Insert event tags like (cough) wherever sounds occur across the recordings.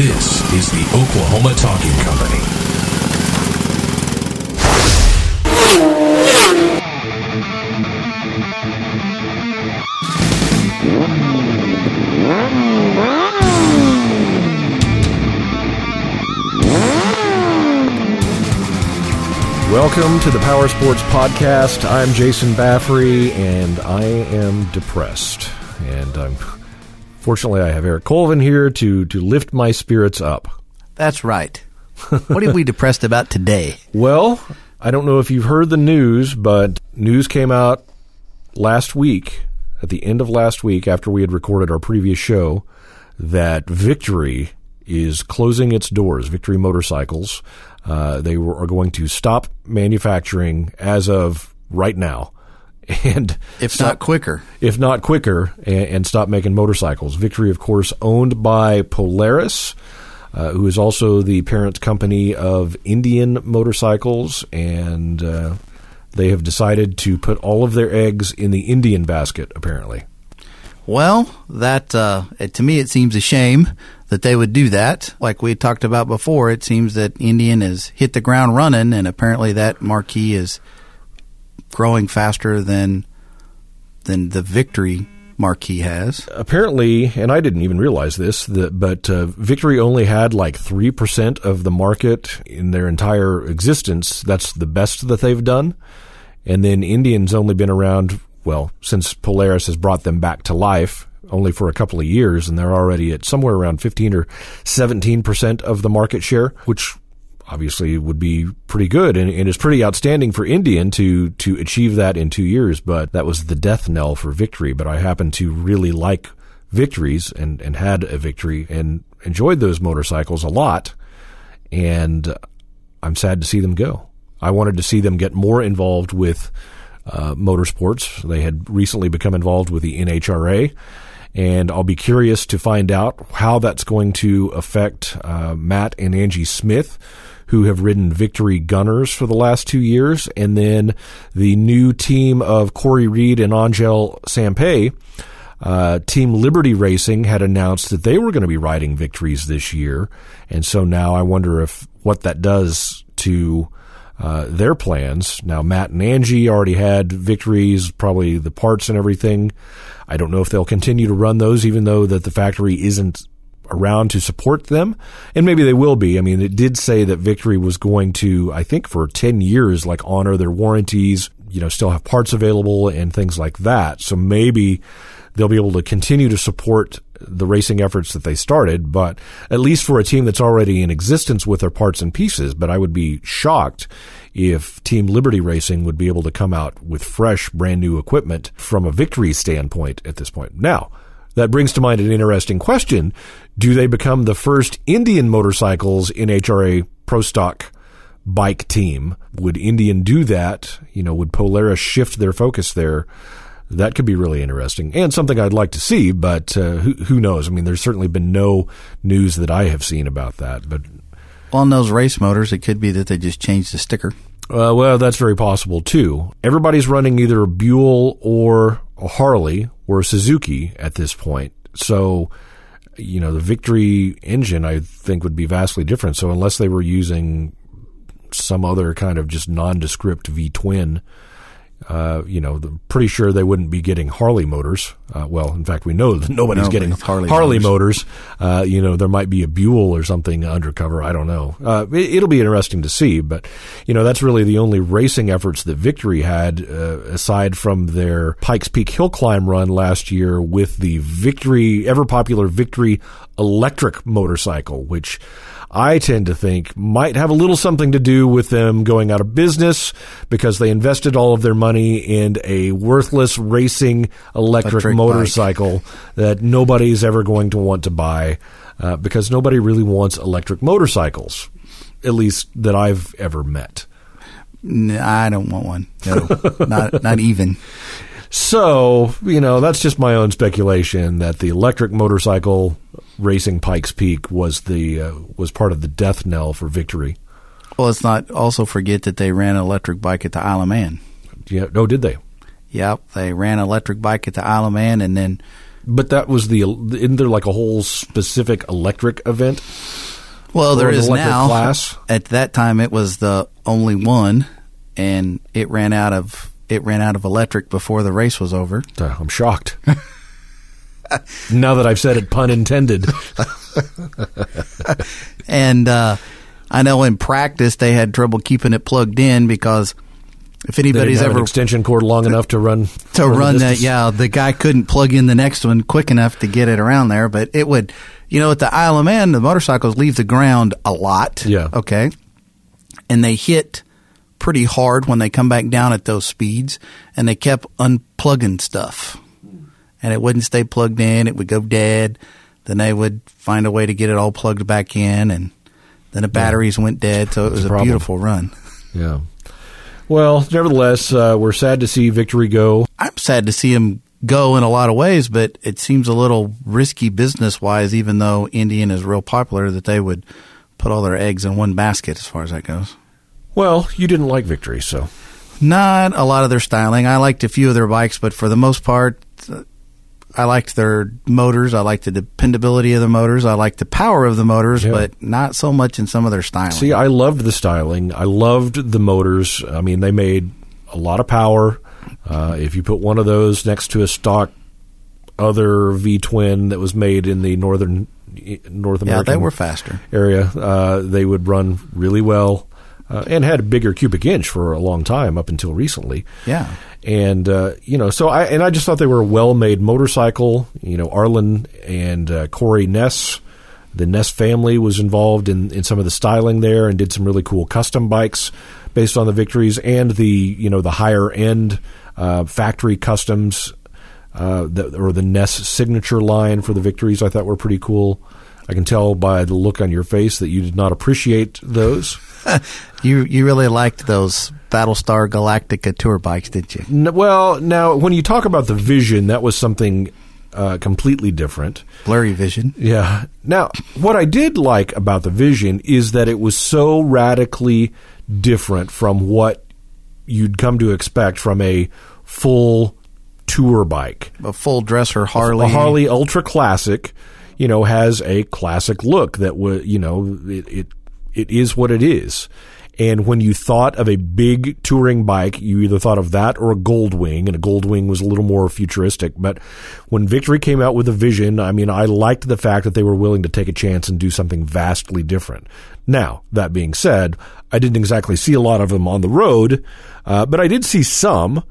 This is the Oklahoma Talking Company. Welcome to the Power Sports Podcast. I'm Jason Baffrey, and I am depressed. And I'm fortunately I have Eric Colvin here to to lift my spirits up. That's right. What are we (laughs) depressed about today? Well, I don't know if you've heard the news, but news came out last week, at the end of last week, after we had recorded our previous show, that Victory is closing its doors. Victory Motorcycles. Uh, they were, are going to stop manufacturing as of right now. (laughs) And If stop- not quicker. if not quicker, and, and stop making motorcycles. Victory, of course, owned by Polaris, uh, who is also the parent company of Indian Motorcycles, and uh, they have decided to put all of their eggs in the Indian basket. Apparently, Well, that uh, to me it seems a shame that they would do that. Like we talked about before, it seems that Indian has hit the ground running, and apparently that marquee is growing faster than than the Victory marquee has. apparently, and I didn't even realize this, that, but uh, Victory only had like three percent of the market in their entire existence. That's the best that they've done. And then Indian's only been around, well, since Polaris has brought them back to life, only for a couple of years, and they're already at somewhere around 15 or 17% of the market share, which obviously would be pretty good and, and is pretty outstanding for Indian to, to achieve that in two years. But that was the death knell for victory. But I happen to really like victories and, and had a victory and enjoyed those motorcycles a lot. And I'm sad to see them go. I wanted to see them get more involved with uh, motorsports. They had recently become involved with the NHRA, and I'll be curious to find out how that's going to affect uh, Matt and Angie Smith, who have ridden Victory Gunners for the last two years, and then the new team of Cory Reed and Angelle Sampey. Uh, Team Liberty Racing had announced that they were going to be riding victories this year, and so now I wonder if what that does to uh, their plans. Now, Matt and Angie already had victories, probably the parts and everything. I don't know if they'll continue to run those, even though that the factory isn't around to support them, and maybe they will be. I mean, it did say that Victory was going to, I think, for ten years, like honor their warranties, you know, still have parts available and things like that. So maybe they'll be able to continue to support the racing efforts that they started, but at least for a team that's already in existence with their parts and pieces. But I would be shocked if Team Liberty Racing would be able to come out with fresh, brand new equipment from a victory standpoint at this point. Now, that brings to mind an interesting question. Do they become the first Indian motorcycles NHRA Pro Stock bike team? Would Indian do that? You know, would Polaris shift their focus there? That could be really interesting and something I'd like to see, but uh, who, who knows? I mean, there's certainly been no news that I have seen about that, but On those race motors, it could be that they just changed the sticker. Uh, well, that's very possible too. Everybody's running either a Buell or a Harley or a Suzuki at this point. So, you know, the Victory engine, I think, would be vastly different. So, unless they were using some other kind of just nondescript V twin, uh, you know, the, pretty sure they wouldn't be getting Harley motors. Uh, well, in fact, we know (laughs) that nobody's getting Harley Harley motors. Uh, you know, there might be a Buell or something undercover. I don't know. Uh, it, it'll be interesting to see, but you know, that's really the only racing efforts that Victory had, uh, aside from their Pikes Peak Hill Climb run last year with the Victory, ever popular Victory electric motorcycle, which I tend to think might have a little something to do with them going out of business because they invested all of their money in a worthless racing electric, Electric motorcycle that nobody's ever going to want to buy uh, because nobody really wants electric motorcycles, at least that I've ever met. I don't want one. No, (laughs) not not even. So, you know, that's just my own speculation that the electric motorcycle racing Pikes Peak was the uh, was part of the death knell for victory. Well, let's not also forget that they ran an electric bike at the Isle of Man. Yeah, oh, did they? Yep, they ran an electric bike at the Isle of Man, and then But that was the isn't there like a whole specific electric event? Well, there is now. class? At that time, it was the only one, and it ran out of it ran out of electric before the race was over. Uh, I'm shocked. (laughs) now that I've said it, pun intended. And uh, I know in practice they had trouble keeping it plugged in because if anybody's ever extension cord long enough to run to run that, yeah, the guy couldn't plug in the next one quick enough to get it around there. But it would, you know, at the Isle of Man, the motorcycles leave the ground a lot. Yeah. Okay. And they hit pretty hard when they come back down at those speeds, and they kept unplugging stuff, and it wouldn't stay plugged in. It would go dead. Then they would find a way to get it all plugged back in, and then the batteries went dead. So it was a a beautiful run. Yeah. Well, nevertheless, uh, we're sad to see victory go. I'm sad to see him go in a lot of ways, but it seems a little risky business wise, even though Indian is real popular, that they would put all their eggs in one basket as far as that goes. Well, you didn't like victory, so Not a lot of their styling. I liked a few of their bikes, but for the most part, I liked their motors. I liked the dependability of the motors. I liked the power of the motors, Yeah. but not so much in some of their styling. See, I loved the styling. I loved the motors. I mean, they made a lot of power. Uh, if you put one of those next to a stock other V twin that was made in the northern North yeah, American they were faster. area, uh, they would run really well uh, and had a bigger cubic inch for a long time up until recently. Yeah. And uh, you know, so I and I just thought they were a well-made motorcycle. You know, Arlen and uh, Cory Ness, the Ness family was involved in in some of the styling there and did some really cool custom bikes based on the victories and the you know the higher end uh, factory customs uh, the, or the Ness signature line for the victories. I thought were pretty cool. I can tell by the look on your face that you did not appreciate those. (laughs) You you really liked those Battlestar Galactica tour bikes, didn't you? N- well, now when you talk about the vision, that was something uh, completely different. Blurry vision. Yeah. Now, what I did like about the vision is that it was so radically different from what you'd come to expect from a full tour bike. A full dresser Harley. A Harley Ultra Classic, you know, has a classic look that would, you know, it, it it is what it is. And when you thought of a big touring bike, you either thought of that or a Goldwing, and a Goldwing was a little more futuristic. But when Victory came out with a vision, I mean, I liked the fact that they were willing to take a chance and do something vastly different. Now, that being said, I didn't exactly see a lot of them on the road, uh, but I did see some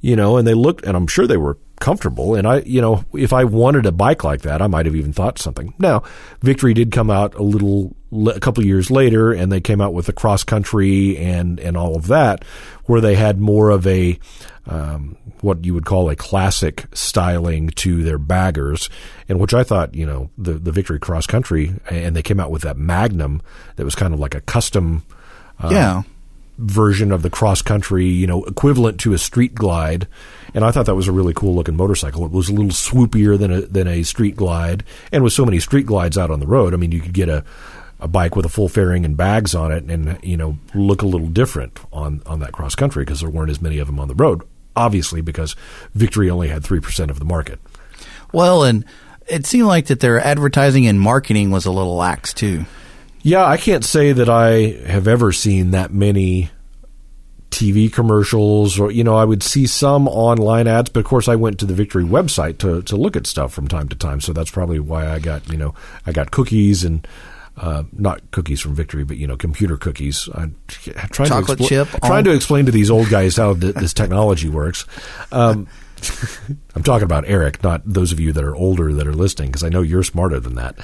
you know, and they looked, and I'm sure they were comfortable. And I, you know, if I wanted a bike like that, I might have even thought something. Now, Victory did come out a little, a couple years later, and they came out with the cross country and and all of that, where they had more of a um, what you would call a classic styling to their baggers, and which I thought, you know, the the Victory cross country, and they came out with that Magnum that was kind of like a custom yeah. Version of the cross country, you know, equivalent to a street glide. And I thought that was a really cool looking motorcycle. It was a little swoopier than a than a street glide, and with so many street glides out on the road, I mean, you could get a a bike with a full fairing and bags on it, and you know, look a little different on on that cross country because there weren't as many of them on the road. Obviously, because Victory only had three percent of the market. Well, and it seemed like that their advertising and marketing was a little lax too. Yeah, I can't say that I have ever seen that many TV commercials or you know I would see some online ads but of course I went to the Victory website to to look at stuff from time to time so that's probably why I got you know I got cookies and uh, not cookies from Victory but you know computer cookies. I'm trying Chocolate to expl- chip trying on- to explain to these old guys how th- this technology works. Um, (laughs) I'm talking about Eric, not those of you that are older that are listening, because I know you're smarter than that.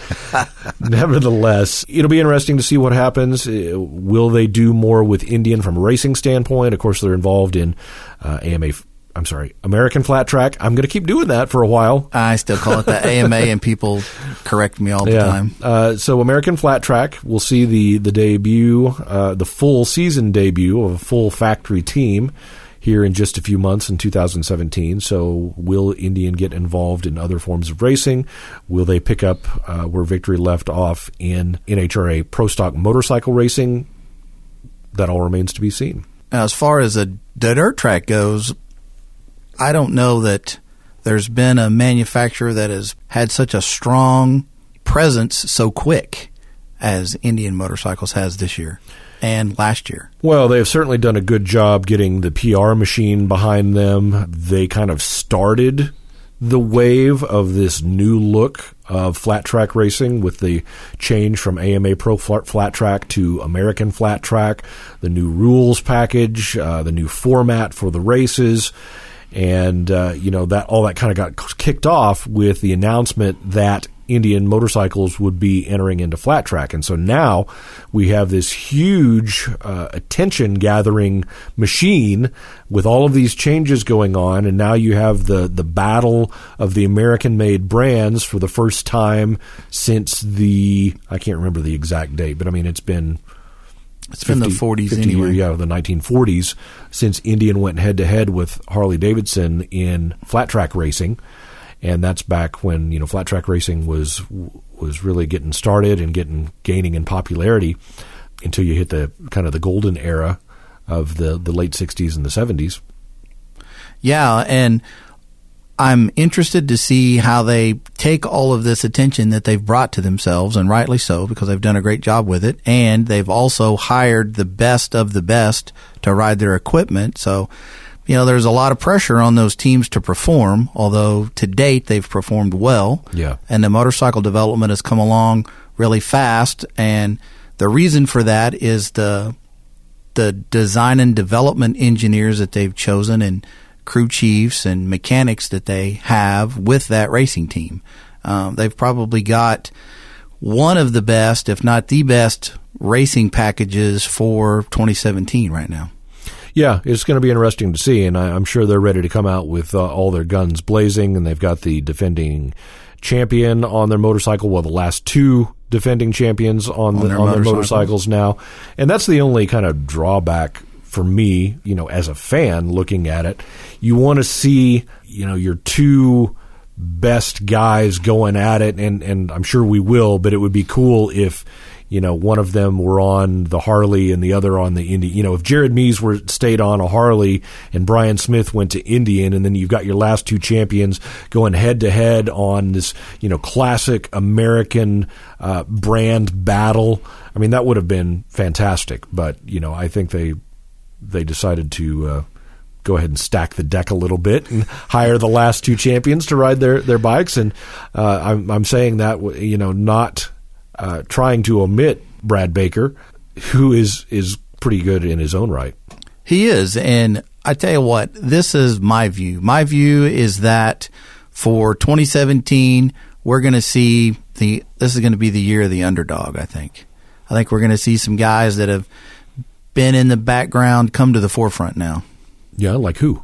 (laughs) Nevertheless, it'll be interesting to see what happens. Uh, Will they do more with Indian from a racing standpoint? Of course, they're involved in uh, AMA. I'm sorry, American Flat Track. I'm going to keep doing that for a while. I still call it the (laughs) AMA, and people correct me all the time. Uh, so American Flat Track, we'll see the the debut, uh, the full season debut of a full factory team here in just a few months in 2017. So will Indian get involved in other forms of racing? Will they pick up uh, where Victory left off in NHRA Pro Stock motorcycle racing? That all remains to be seen. As far as a, dirt track goes, I don't know that there's been a manufacturer that has had such a strong presence so quick as Indian Motorcycles has this year and last year. Well, they have certainly done a good job getting the PR machine behind them. They kind of started the wave of this new look of flat track racing with the change from AMA Pro Flat Track to American Flat Track, the new rules package, uh, the new format for the races and uh, you know that all that kind of got kicked off with the announcement that Indian motorcycles would be entering into flat track, and so now we have this huge uh, attention gathering machine with all of these changes going on, and now you have the the battle of the American made brands for the first time since the I can't remember the exact date, but I mean it's been it's 50, been the 40s 50 anyway. Year, yeah, the 1940s since Indian went head to head with Harley Davidson in flat track racing, and that's back when you know flat track racing was was really getting started and getting gaining in popularity until you hit the kind of the golden era of the the late 60s and the 70s. Yeah, and I'm interested to see how they take all of this attention that they've brought to themselves, and rightly so, because they've done a great job with it. And they've also hired the best of the best to ride their equipment. So, you know, there's a lot of pressure on those teams to perform, although to date they've performed well. Yeah. And the motorcycle development has come along really fast. And the reason for that is the the design and development engineers that they've chosen and crew chiefs and mechanics that they have with that racing team. Um, they've probably got one of the best, if not the best, racing packages for 2017 right now. Yeah, it's going to be interesting to see, and I, am sure they're ready to come out with uh, all their guns blazing, and they've got the defending champion on their motorcycle. Well, the last two defending champions on, on, the, their, on motorcycles. their motorcycles now, and that's the only kind of drawback for me, you know, as a fan looking at it, you want to see, you know, your two best guys going at it, and and I'm sure we will. But it would be cool if you know one of them were on the Harley and the other on the Indy. You know, if Jared Mees were stayed on a Harley and Bryan Smith went to Indian, and then you've got your last two champions going head to head on this you know classic American uh, brand battle. I mean, that would have been fantastic. But you know, I think they they decided to uh, go ahead and stack the deck a little bit and hire the last two champions to ride their, their bikes. And uh, I'm, I'm saying that you know not uh, trying to omit Brad Baker, who is is pretty good in his own right. He is, and I tell you what, this is my view. My view is that for 2017, we're going to see the this is going to be the year of the underdog. I think. I think we're going to see some guys that have been in the background come to the forefront now. Yeah, like who?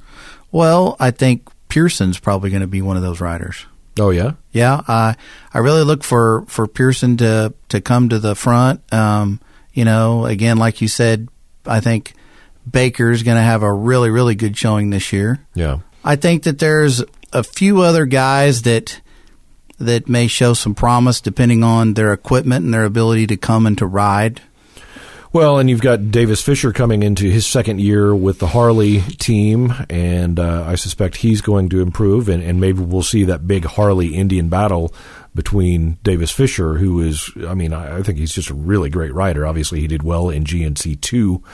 Well, I think Pearson's probably going to be one of those riders. Oh yeah, yeah. I I really look for for Pearson to to come to the front. Um, you know, again, like you said, I think Baker's going to have a really really good showing this year. Yeah. I think that there's a few other guys that that may show some promise depending on their equipment and their ability to come and to ride. Well, and you've got Davis Fisher coming into his second year with the Harley team, and uh, I suspect he's going to improve, and, and maybe we'll see that big Harley Indian battle between Davis Fisher, who is, I mean, I, think he's just a really great rider. Obviously, he did well in GNC two,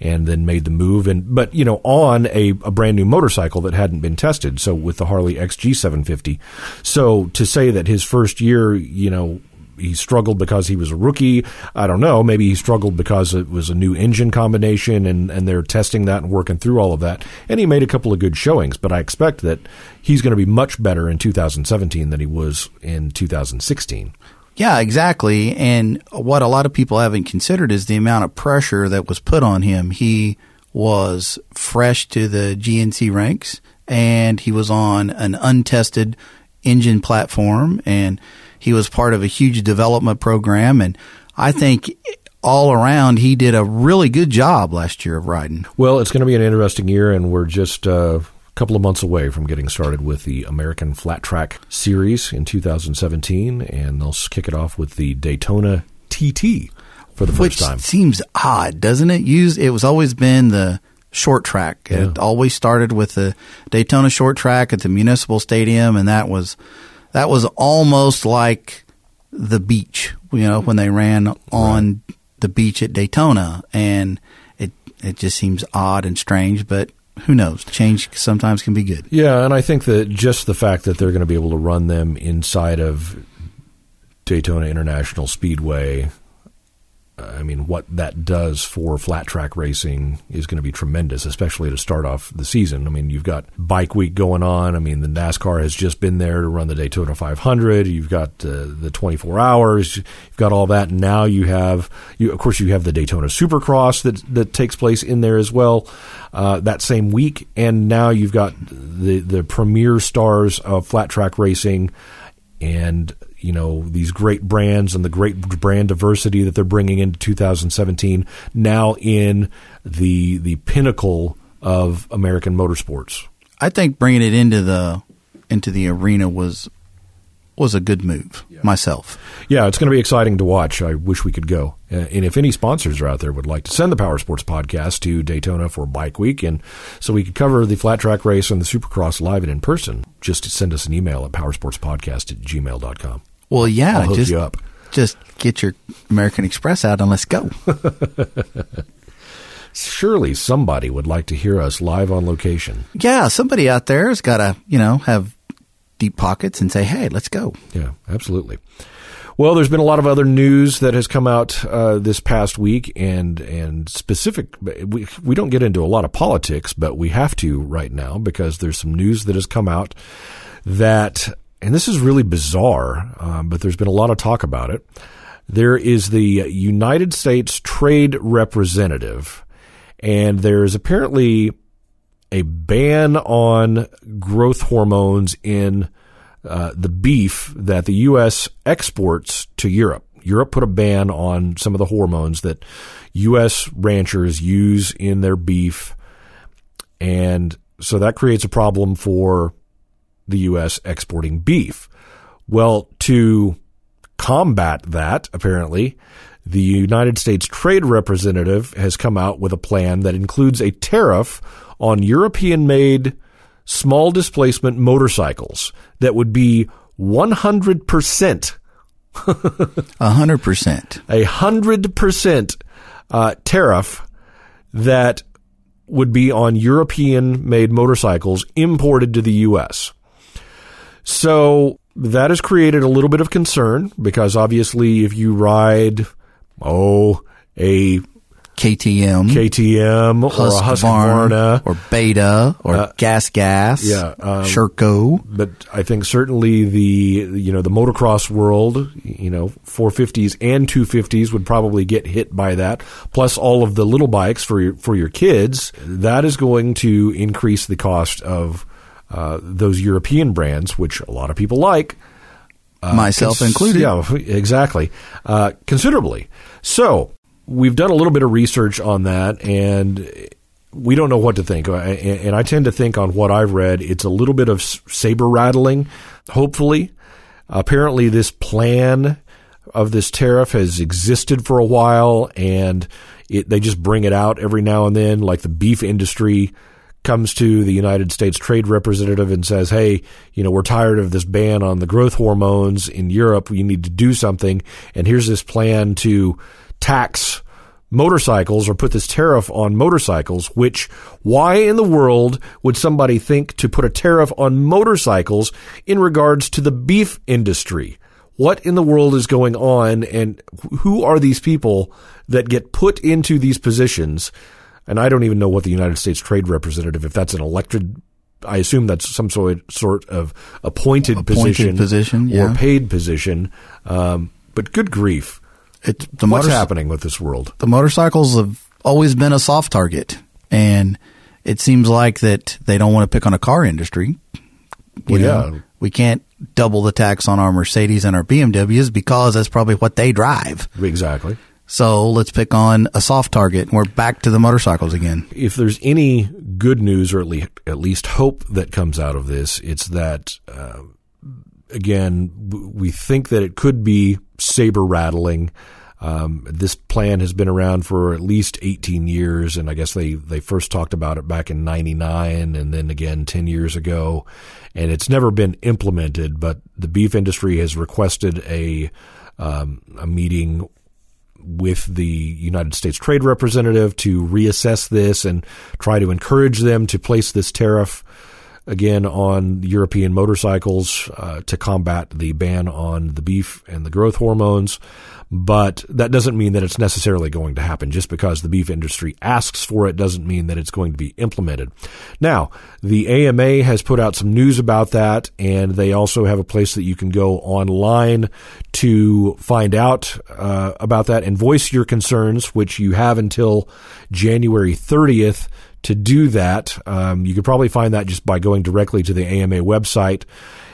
and then made the move, and but you know, on a, a brand new motorcycle that hadn't been tested. So with the Harley XG 750, so to say that his first year, you know, he struggled because he was a rookie. I don't know. Maybe he struggled because it was a new engine combination and, and they're testing that and working through all of that. And he made a couple of good showings, but I expect that he's going to be much better in 2017 than he was in 2016. Yeah, exactly. And what a lot of people haven't considered is the amount of pressure that was put on him. He was fresh to the GNC ranks and he was on an untested engine platform and he was part of a huge development program, and I think all around he did a really good job last year of riding. Well, it's going to be an interesting year, and we're just. Uh couple of months away from getting started with the American Flat Track Series in 2017, and they'll kick it off with the Daytona TT for the Which first time. Seems odd, doesn't it? Use it was always been the short track. It always started with the Daytona short track at the Municipal Stadium, and that was that was almost like the beach. You know, when they ran on the beach at Daytona, and it it just seems odd and strange, but who knows? Change sometimes can be good. Yeah, and I think that just the fact that they're going to be able to run them inside of Daytona International Speedway, I mean, what that does for flat track racing is going to be tremendous, especially to start off the season. I mean, you've got Bike Week going on. I mean, the NASCAR has just been there to run the Daytona 500. You've got uh, the 24 hours. You've got all that. And now you have, you, of course, you have the Daytona Supercross that that takes place in there as well uh, that same week. And now you've got the the premier stars of flat track racing and you know these great brands and the great brand diversity that they're bringing into 2017 now in the the pinnacle of American motorsports. I think bringing it into the into the arena was was a good move myself. Yeah, it's going to be exciting to watch. I wish we could go. Uh, and if any sponsors are out there would like to send the Power Sports podcast to Daytona for Bike Week, and so we could cover the flat track race and the Supercross live and in person, just send us an email at powersportspodcast at gmail.com. Well, yeah, I'll hook just you up. just get your American Express out and let's go. (laughs) Surely somebody would like to hear us live on location. yeah, somebody out there has got to you know have deep pockets and say, hey, let's go. Yeah, absolutely. Well, there's been a lot of other news that has come out uh, this past week, and and specific. We we don't get into a lot of politics, but we have to right now because there's some news that has come out that, and this is really bizarre, um, but there's been a lot of talk about it. There is the United States Trade Representative, and there is apparently a ban on growth hormones in uh, the beef that the U.S. exports to Europe. Europe put a ban on some of the hormones that U.S. ranchers use in their beef, and so that creates a problem for the U.S. exporting beef. Well, to combat that, apparently, the United States Trade Representative has come out with a plan that includes a tariff on European made small displacement motorcycles that would be 100%, (laughs) A hundred percent. a 100% uh, tariff that would be on European made motorcycles imported to the U.S. So that has created a little bit of concern because obviously if you ride, oh, a KTM, KTM or a Husqvarna, Husqvarna, or Beta, or Uh, Gas Gas, yeah, um, Sherco. but I think certainly the you know the motocross world, you know, 450s and 250s would probably get hit by that. Plus all of the little bikes for your for your kids, that is going to increase the cost of uh, those European brands, which a lot of people like. myself Cons- included. Yeah, exactly. Uh, considerably. So we've done a little bit of research on that, and we don't know what to think. Uh, And and I tend to think on what I've read, it's a little bit of saber rattling. Hopefully, apparently, this plan of this tariff has existed for a while, and it, they just bring it out every now and then, like the beef industry comes to the United States Trade Representative and says, "Hey, you know, we're tired of this ban on the growth hormones in Europe. We need to do something, and here's this plan to tax motorcycles or put this tariff on motorcycles, which why in the world would somebody think to put a tariff on motorcycles in regards to the beef industry? What in the world is going on and who are these people that get put into these positions? And I don't even know what the United States Trade Representative, if that's an elected I assume that's some sort sort of appointed, Appointed position, position, or paid position. Um, but good grief, the what's motors- happening with this world? the motorcycles have always been a soft target, and it seems like that they don't want to pick on a car industry. You Well, know, yeah. we can't double the tax on our Mercedes and our BMWs because that's probably what they drive. Exactly. So let's pick on a soft target, we're back to the motorcycles again. If there's any good news or at least, at least hope that comes out of this, it's that, uh, again, we think that it could be saber rattling. Um, this plan has been around for at least 18 years, and I guess they, they first talked about it back in 99 and then again 10 years ago. And it's never been implemented, but the beef industry has requested a, um, a meeting with the United States Trade Representative to reassess this and try to encourage them to place this tariff again on European motorcycles uh, to combat the ban on the beef and the growth hormones. But that doesn't mean that it's necessarily going to happen. Just because the beef industry asks for it doesn't mean that it's going to be implemented. Now, the AMA has put out some news about that, and they also have a place that you can go online to find out uh, about that and voice your concerns, which you have until January 30th to do that. Um, you could probably find that just by going directly to the AMA website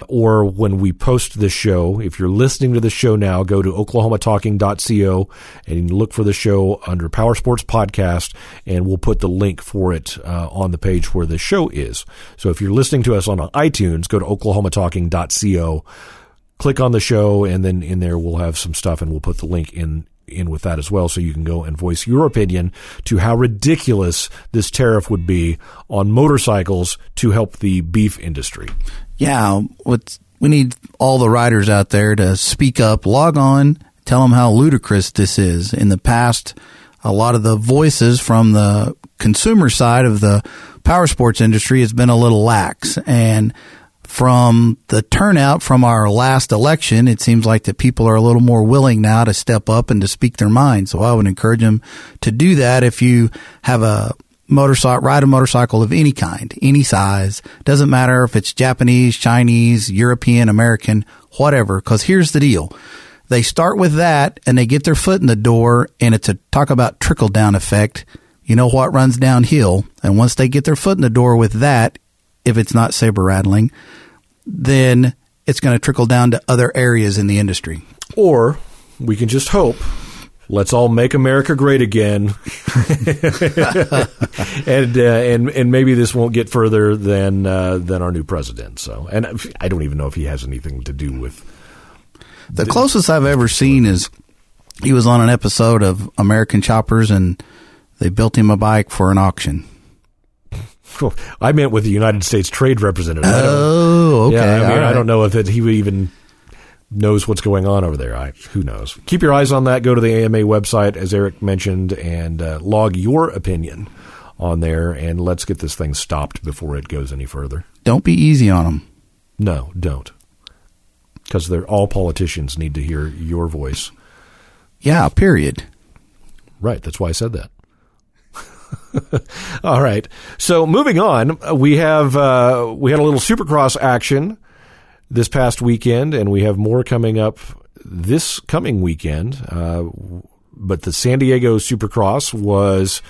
or when we post this show. If you're listening to the show now, go to oklahomatalking.co and look for the show under Power Sports Podcast, and we'll put the link for it uh, on the page where the show is. So if you're listening to us on iTunes, go to oklahomatalking.co click on the show and then in there we'll have some stuff and we'll put the link in in with that as well, so you can go and voice your opinion to how ridiculous this tariff would be on motorcycles to help the beef industry. Yeah, we need all the riders out there to speak up, log on, tell them how ludicrous this is. In the past, a lot of the voices from the consumer side of the power sports industry has been a little lax and from the turnout from our last election, it seems like that people are a little more willing now to step up and to speak their mind. So I would encourage them to do that if you have a motorcycle, ride a motorcycle of any kind, any size. Doesn't matter if it's Japanese, Chinese, European, American, whatever. Cause here's the deal. They start with that and they get their foot in the door and it's a talk about trickle down effect. You know what runs downhill. And once they get their foot in the door with that, if it's not saber rattling, then it's going to trickle down to other areas in the industry. Or we can just hope. Let's all make America great again, (laughs) and uh, and and maybe this won't get further than uh, than our new president. So, and I don't even know if he has anything to do with. The closest I've ever seen is he was on an episode of American Choppers, and they built him a bike for an auction. I meant with the United States Trade Representative. Oh, okay. Yeah, I, mean, right. I don't know if it, he even knows what's going on over there. I, who knows? Keep your eyes on that. Go to the AMA website, as Eric mentioned, and uh, log your opinion on there, and let's get this thing stopped before it goes any further. Don't be easy on them. No, don't. Because they're all politicians need to hear your voice. Yeah, period. Right. That's why I said that. (laughs) All right. So moving on, we have uh, we had a little Supercross action this past weekend, and we have more coming up this coming weekend. Uh, but the San Diego Supercross was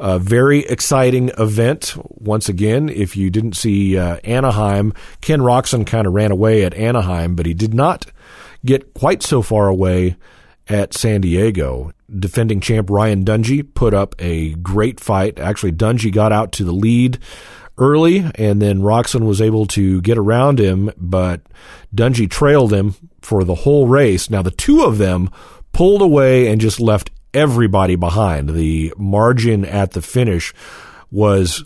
a very exciting event. Once again, if you didn't see uh, Anaheim, Ken Roczen kind of ran away at Anaheim, but he did not get quite so far away at San Diego. Defending champ Ryan Dungey put up a great fight. Actually, Dungey got out to the lead early, and then Roczen was able to get around him, but Dungey trailed him for the whole race. Now, the two of them pulled away and just left everybody behind. The margin at the finish was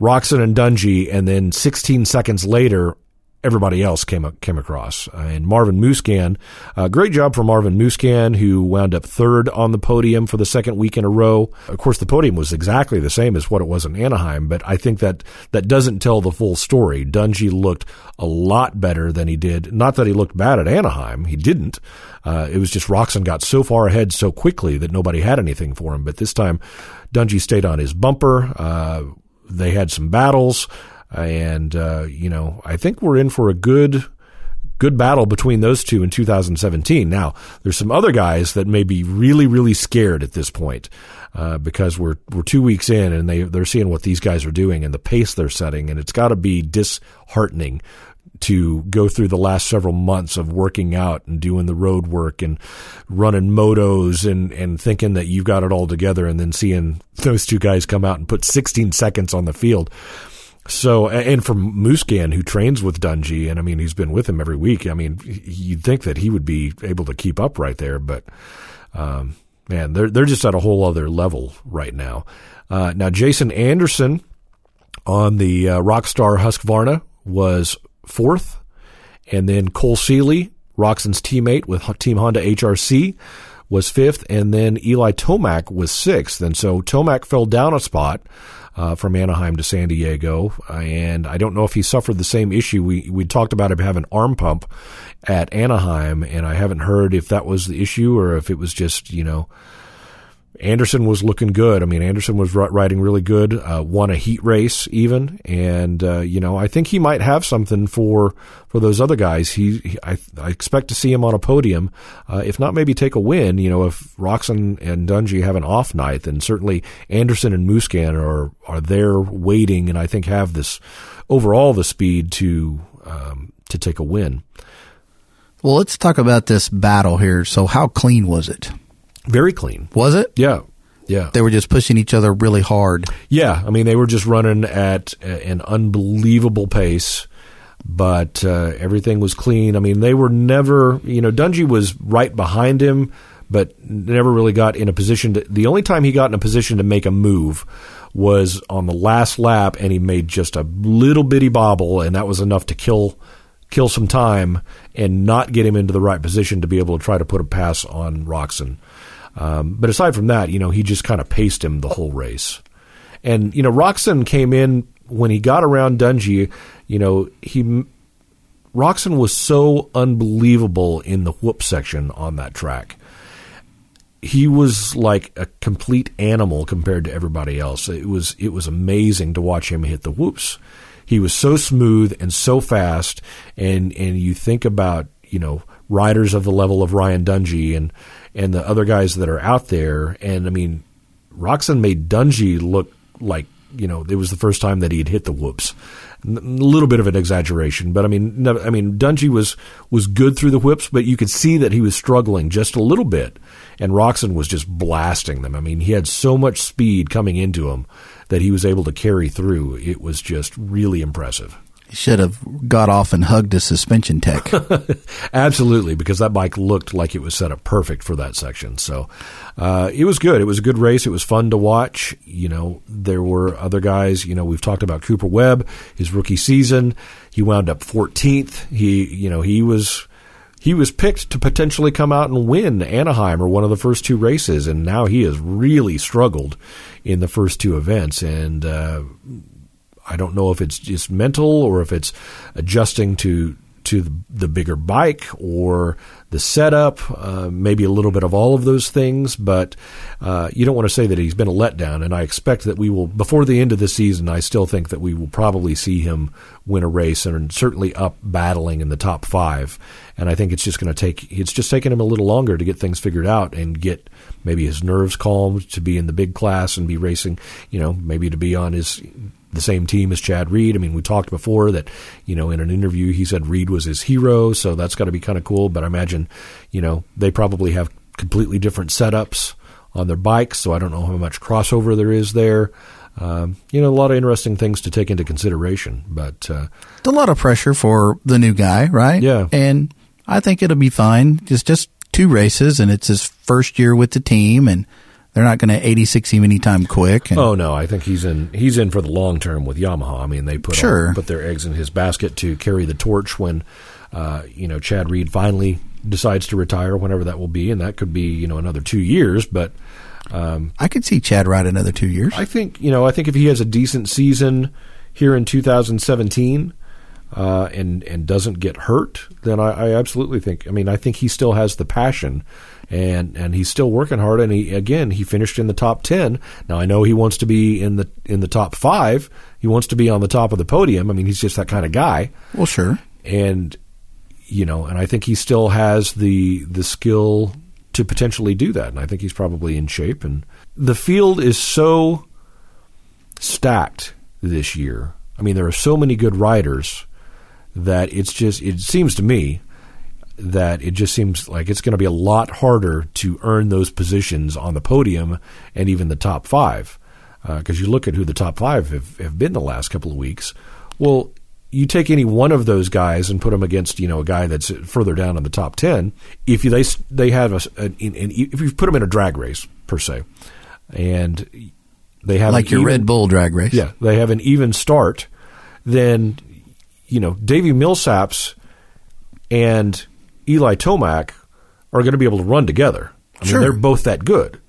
Roczen and Dungey, and then 16 seconds later, everybody else came came across. And Marvin Musquin, uh, great job for Marvin Musquin, who wound up third on the podium for the second week in a row. Of course, the podium was exactly the same as what it was in Anaheim, but I think that that doesn't tell the full story. Dungey looked a lot better than he did. Not that he looked bad at Anaheim, he didn't. Uh, it was just Roczen got so far ahead so quickly that nobody had anything for him. But this time, Dungey stayed on his bumper. Uh, they had some battles and uh, you know I think we're in for a good good battle between those two in 2017. Now there's some other guys that may be really really scared at this point uh, because we're we're two weeks in and they they're seeing what these guys are doing and the pace they're setting and it's got to be disheartening to go through the last several months of working out and doing the road work and running motos and, and thinking that you've got it all together and then seeing those two guys come out and put 16 seconds on the field So, and from Musquin, who trains with Dungey, and I mean, he's been with him every week. I mean, you'd think that he would be able to keep up right there, but um, man, they're they're just at a whole other level right now. Uh, now, Jason Anderson on the uh, Rockstar Husqvarna was fourth, and then Cole Seely, Roczen's teammate with Team Honda HRC, was fifth, and then Eli Tomac was sixth. And so Tomac fell down a spot uh, from Anaheim to San Diego, and I don't know if he suffered the same issue. We we talked about him having arm pump at Anaheim, and I haven't heard if that was the issue or if it was just you know Anderson was looking good. I mean, Anderson was riding really good, uh, won a heat race even, and uh, you know, I think he might have something for for those other guys. He, he I, I, expect to see him on a podium, uh, if not maybe take a win. You know, if Roczen and Dungey have an off night, then certainly Anderson and Musquin are are there waiting, and I think have this overall the speed to um, to take a win. Well, let's talk about this battle here. So, how clean was it? Very clean. Was it? Yeah. Yeah. They were just pushing each other really hard. Yeah. I mean, they were just running at an unbelievable pace, but uh, everything was clean. I mean, they were never, you know, Dungey was right behind him, but never really got in a position to. The only time he got in a position to make a move was on the last lap, and he made just a little bitty bobble, and that was enough to kill kill some time and not get him into the right position to be able to try to put a pass on Roczen. Um, but aside from that, you know, he just kind of paced him the whole race. And, you know, Roczen came in when he got around Dungey, you know, he. Roczen was so unbelievable in the whoop section on that track. He was like a complete animal compared to everybody else. It was it was amazing to watch him hit the whoops. He was so smooth and so fast, and and you think about you know riders of the level of Ryan Dungey and and the other guys that are out there. And I mean, Roczen made Dungey look like you know it was the first time that he had hit the whoops. A little bit of an exaggeration, but I mean, I mean, Dungey was was good through the whoops, but you could see that he was struggling just a little bit, and Roczen was just blasting them. I mean, he had so much speed coming into him that he was able to carry through. It was just really impressive should have got off and hugged a suspension tech. (laughs) Absolutely, because that bike looked like it was set up perfect for that section. So uh, it was good. It was a good race. It was fun to watch. You know, there were other guys. You know, we've talked about Cooper Webb, his rookie season. He wound up 14th. He, you know, he was he was picked to potentially come out and win Anaheim or one of the first two races, and now he has really struggled in the first two events. And uh, I don't know if it's just mental or if it's adjusting to to the bigger bike or the setup, uh, maybe a little bit of all of those things. But uh, you don't want to say that he's been a letdown. And I expect that we will, before the end of the season, I still think that we will probably see him win a race and certainly up battling in the top five. And I think it's just going to take, it's just taken him a little longer to get things figured out and get maybe his nerves calmed to be in the big class and be racing, you know, maybe to be on his the same team as Chad Reed. I mean, we talked before that, you know, in an interview he said Reed was his hero, so that's got to be kind of cool. But I imagine, you know, they probably have completely different setups on their bikes, so I don't know how much crossover there is there. Um, you know, a lot of interesting things to take into consideration, but uh, it's a lot of pressure for the new guy, right? Yeah, and I think it'll be fine. Just just two races, and it's his first year with the team, and they're not going to 80 60 anytime quick. And, oh no, I think he's in he's in for the long term with Yamaha. I mean, they put sure. all, put their eggs in his basket to carry the torch when uh, you know Chad Reed finally decides to retire, whenever that will be, and that could be you know another two years. But um, I could see Chad ride another two years. I think you know I think if he has a decent season here in 2017. Uh, and and doesn't get hurt, then I, I absolutely think. I mean, I think he still has the passion and and he's still working hard. And he again he finished in the top ten. Now I know he wants to be in the in the top five. He wants to be on the top of the podium. I mean he's just that kind of guy. Well, sure. And you know, and I think he still has the the skill to potentially do that. And I think he's probably in shape. And the field is so stacked this year. I mean, there are so many good riders that it's just it seems to me that it just seems like it's going to be a lot harder to earn those positions on the podium and even the top five. Uh, because you look at who the top five have, have been the last couple of weeks. Well, you take any one of those guys and put them against you know a guy that's further down in the top ten. If you, they they have a, an, an, if you put them in a drag race per se, and they have like your even, Red Bull drag race, yeah, they have an even start, then you know Davy Millsaps and Eli Tomac are going to be able to run together. I mean, they're both that good.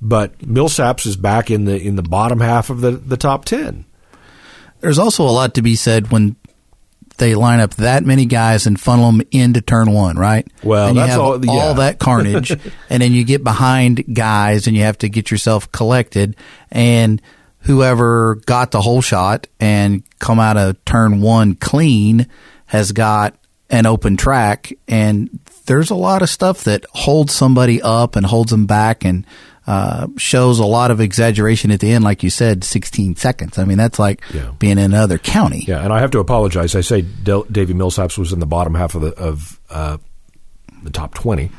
But Millsaps is back in the in the bottom half of the, the top ten. There's also a lot to be said when they line up that many guys and funnel them into turn one, right? Well, and you that's have all- yeah. all that carnage, (laughs) and then you get behind guys, and you have to get yourself collected. And whoever got the whole shot and come out of turn one clean has got an open track, and there's a lot of stuff that holds somebody up and holds them back, and uh, shows a lot of exaggeration at the end, like you said, 16 seconds. I mean, that's like Yeah. being in another county. Yeah, and I have to apologize. I say Del- Davy Millsaps was in the bottom half of the of uh, the top twenty,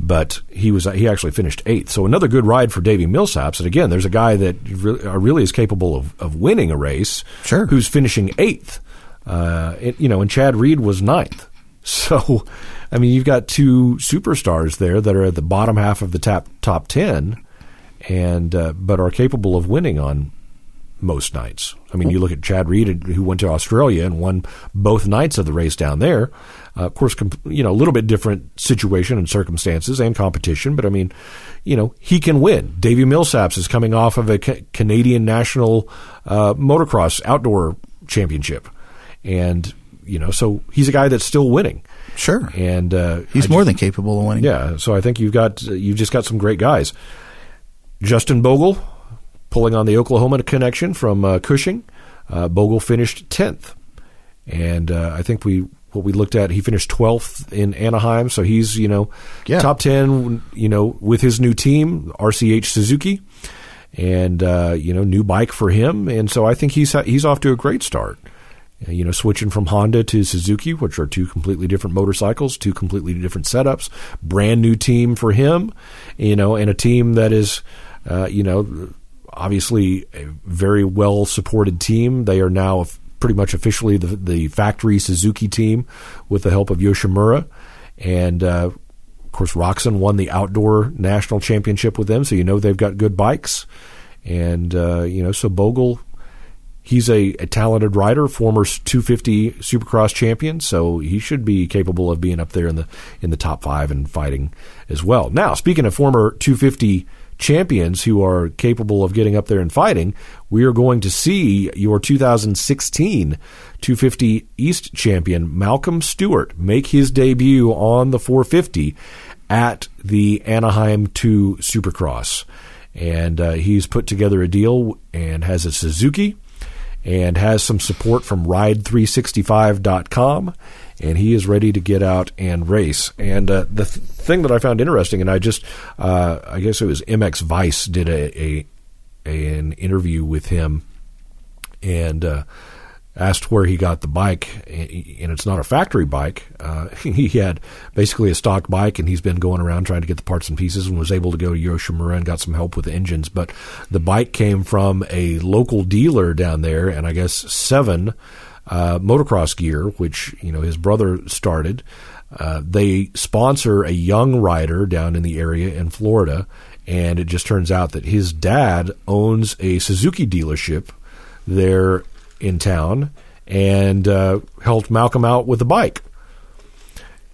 but he was he actually finished eighth. So another good ride for Davy Millsaps. And again, there's a guy that really, uh, really is capable of, of winning a race. Sure. who's finishing eighth. Uh, it, you know, and Chad Reed was ninth. So, I mean, you've got two superstars there that are at the bottom half of the top top ten, and uh, but are capable of winning on most nights. I mean, you look at Chad Reed, who went to Australia and won both nights of the race down there. Uh, of course, com- you know, a little bit different situation and circumstances and competition, but I mean, you know, he can win. Davy Millsaps is coming off of a ca- Canadian national uh, motocross outdoor championship, and you know, so he's a guy that's still winning. Sure. And uh, He's I more just- than capable of winning. yeah, so I think you've got you've just got some great guys. Justin Bogle pulling on the Oklahoma connection from uh, Cushing. Uh, Bogle finished tenth, and uh, I think we what we looked at he finished twelfth in Anaheim. So he's you know Yeah. top ten. You know with his new team RCH Suzuki, and uh, you know new bike for him, and so I think he's he's off to a great start. You know, switching from Honda to Suzuki, which are two completely different motorcycles, two completely different setups. Brand new team for him, you know, and a team that is, uh, you know, obviously a very well supported team. They are now pretty much officially the, the factory Suzuki team with the help of Yoshimura. And, uh, of course, Roczen won the outdoor national championship with them, so you know they've got good bikes. And, uh, you know, so Bogle he's a, a talented rider, former 250 Supercross champion, so he should be capable of being up there in the in the top five and fighting as well. Now, speaking of former 250 champions who are capable of getting up there and fighting, we are going to see your 2016 250 East champion Malcolm Stewart make his debut on the 450 at the Anaheim 2 Supercross. And uh, he's put together a deal and has a Suzuki and has some support from ride365.com and he is ready to get out and race. And uh, the th- thing that i found interesting and i just uh, i guess it was mx vice did a, a, a an interview with him and uh, asked where he got the bike, and it's not a factory bike. Uh, (laughs) he had basically a stock bike, and he's been going around trying to get the parts and pieces, and was able to go to Yoshimura and got some help with the engines. But the bike came from a local dealer down there, and I guess seven uh, motocross gear, which you know his brother started. Uh, they sponsor a young rider down in the area in Florida, and it just turns out that his dad owns a Suzuki dealership there in town and uh, helped Malcolm out with the bike.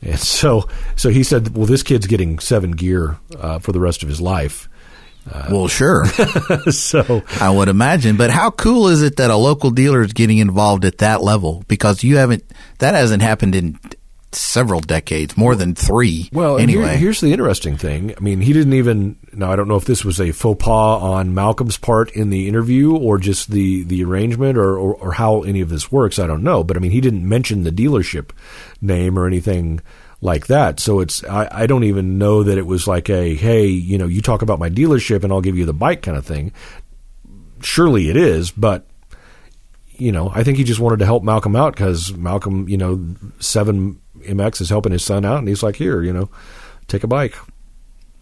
And (laughs) so, so he said, "Well, this kid's getting seven gear uh, for the rest of his life." well, sure. (laughs) so, I would imagine. But how cool is it that a local dealer is getting involved at that level? Because you haven't, that hasn't happened in several decades, more than three. well, and here- anyway. here's the interesting thing. I mean, he didn't even. Now, I don't know if this was a faux pas on Malcolm's part in the interview, or just the the arrangement, or, or or how any of this works. I don't know. But I mean, he didn't mention the dealership name or anything like that. So it's I, I don't even know that it was like a hey, you know, you talk about my dealership and I'll give you the bike kind of thing. Surely it is, but you know, I think he just wanted to help Malcolm out because Malcolm, you know, seven MX is helping his son out, and he's like, here, you know, take a bike,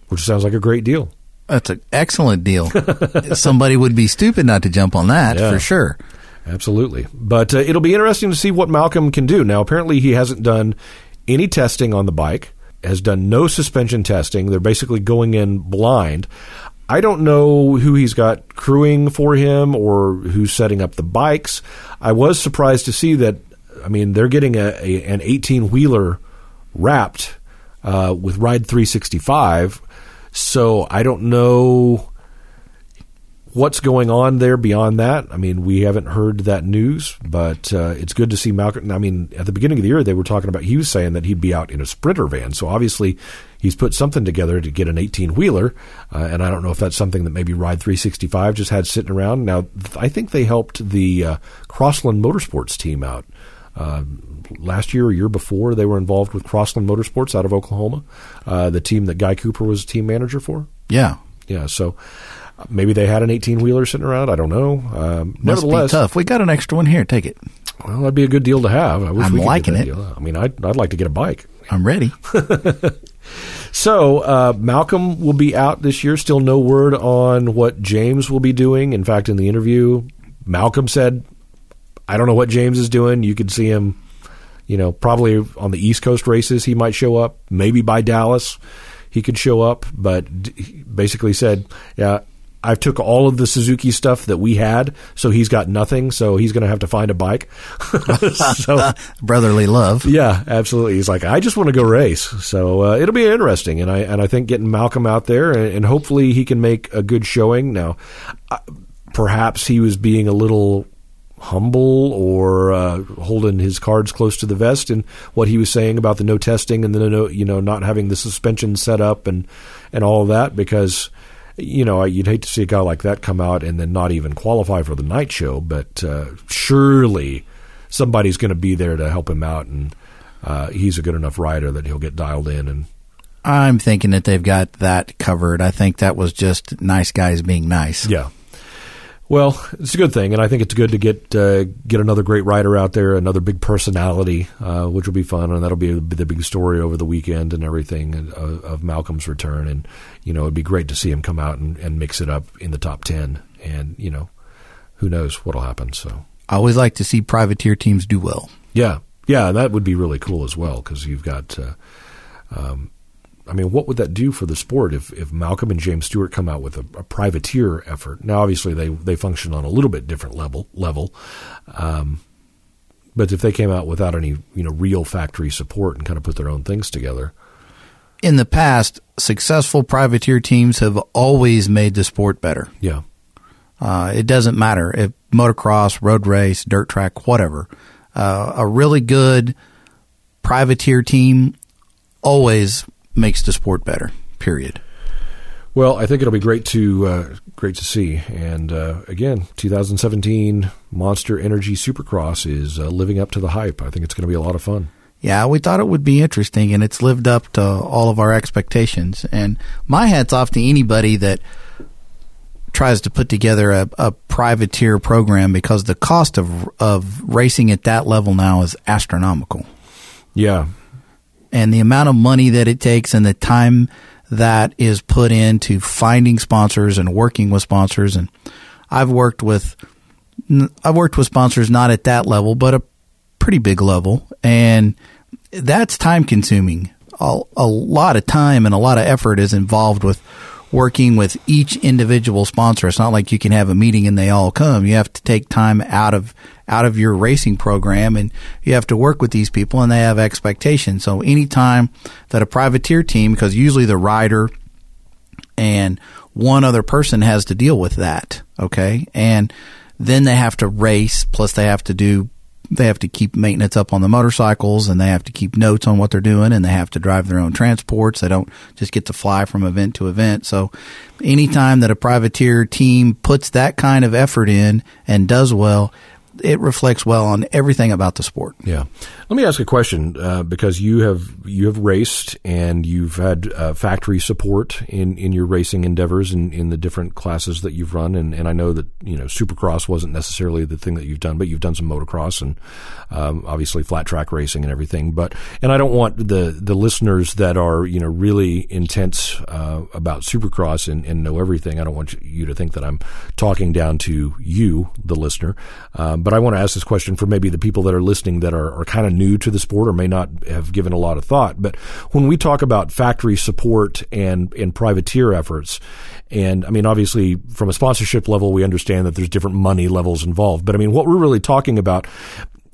which sounds like a great deal. That's an excellent deal. (laughs) Somebody would be stupid not to jump on that Yeah. for sure. Absolutely. But uh, it'll be interesting to see what Malcolm can do. Now, apparently, he hasn't done any testing on the bike, has done no suspension testing. They're basically going in blind. I don't know who he's got crewing for him or who's setting up the bikes. I was surprised to see that, I mean, they're getting a, a an 18 wheeler wrapped uh, with Ride 365. So I don't know what's going on there beyond that. I mean, we haven't heard that news, but uh, it's good to see Malcolm. I mean, at the beginning of the year, they were talking about, he was saying that he'd be out in a sprinter van. So obviously, he's put something together to get an 18 wheeler. Uh, and I don't know if that's something that maybe Ride 365 just had sitting around. Now, I think they helped the uh, Crossland Motorsports team out. Uh, last year or year before, they were involved with Crossland Motorsports out of Oklahoma, uh, the team that Guy Cooper was team manager for. Yeah. Yeah, so uh, maybe they had an 18 wheeler sitting around. I don't know. Um, Must nevertheless, be tough. We got an extra one here. Take it. well, that'd be a good deal to have. I wish I'm we could liking it. Deal. I mean, I'd, I'd like to get a bike. I'm ready. (laughs) So uh, Malcolm will be out this year. Still no word on what James will be doing. In fact, in the interview, Malcolm said, "I don't know what James is doing. You could see him, you know, probably on the East Coast races. He might show up. Maybe by Dallas, he could show up." But he basically said, "Yeah." I took all of the Suzuki stuff that we had, so he's got nothing. So he's going to have to find a bike. (laughs) so (laughs) Brotherly love. yeah, absolutely. He's like, I just want to go race. So uh, it'll be interesting, and I and I think getting Malcolm out there, and, and hopefully he can make a good showing. Now, uh, perhaps he was being a little humble or uh, holding his cards close to the vest in what he was saying about the no testing and the no, you know, not having the suspension set up and and all of that because. You know, you'd hate to see a guy like that come out and then not even qualify for the night show, but uh, surely somebody's going to be there to help him out, and uh, he's a good enough rider that he'll get dialed in. And I'm thinking that they've got that covered. I think that was just nice guys being nice. yeah, well, it's a good thing, and I think it's good to get uh, get another great writer out there, another big personality, uh, which will be fun, and that'll be the big story over the weekend and everything and, uh, of Malcolm's return. And you know, it'd be great to see him come out and, and mix it up in the top ten. And you know, who knows what'll happen? So I always like to see privateer teams do well. Yeah, yeah, that would be really cool as well because you've got. Uh, um, I mean, what would that do for the sport if, if Malcolm and James Stewart come out with a, a privateer effort? Now, obviously, they they function on a little bit different level level, um, but if they came out without any you know real factory support and kind of put their own things together, In the past, successful privateer teams have always made the sport better. yeah, Uh, it doesn't matter if motocross, road race, dirt track, whatever. Uh, a really good privateer team always makes the sport better. Period. Well, I think it'll be great to uh, great to see. And uh, again, 2017 Monster Energy Supercross is uh, living up to the hype. I think it's going to be a lot of fun. Yeah, we thought it would be interesting, and it's lived up to all of our expectations. And my hat's off to anybody that tries to put together a, a privateer program because the cost of of racing at that level now is astronomical. Yeah, and the amount of money that it takes and the time that is put into finding sponsors and working with sponsors. And I've worked with I've worked with sponsors not at that level but a pretty big level. And that's time consuming. A, a lot of time and a lot of effort is involved with working with each individual sponsor. It's not like you can have a meeting and they all come. You have to take time out of out of your racing program and you have to work with these people and they have expectations. So anytime that a privateer team because usually the rider and one other person has to deal with that okay? And then they have to race plus they have to do they have to keep maintenance up on the motorcycles and they have to keep notes on what they're doing and they have to drive their own transports. They don't just get to fly from event to event. So anytime that a privateer team puts that kind of effort in and does well it reflects well on everything about the sport yeah. Let me ask a question uh, because you have you have raced and you've had uh, factory support in, in your racing endeavors in, in the different classes that you've run, and, and I know that you know Supercross wasn't necessarily the thing that you've done, but you've done some motocross and um, obviously flat track racing and everything. But and I don't want the the listeners that are you know really intense uh, about Supercross and, and know everything. I don't want you to think that I'm talking down to you, the listener. Um, but I want to ask this question for maybe the people that are listening that are, are kind of new to the sport or may not have given a lot of thought. But when we talk about factory support and, and privateer efforts, and I mean, obviously, from a sponsorship level, we understand that there's different money levels involved. But I mean, what we're really talking about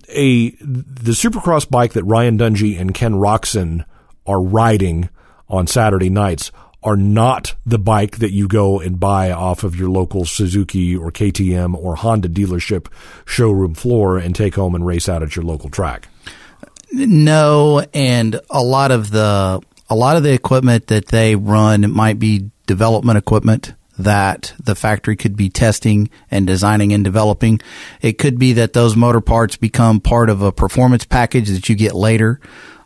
a the Supercross bike that Ryan Dungey and Ken Roczen are riding on Saturday nights are not the bike that you go and buy off of your local Suzuki or KTM or Honda dealership showroom floor and take home and race out at your local track. No, and a lot of the a lot of the equipment that they run might be development equipment that the factory could be testing and designing and developing. It could be that those motor parts become part of a performance package that you get later.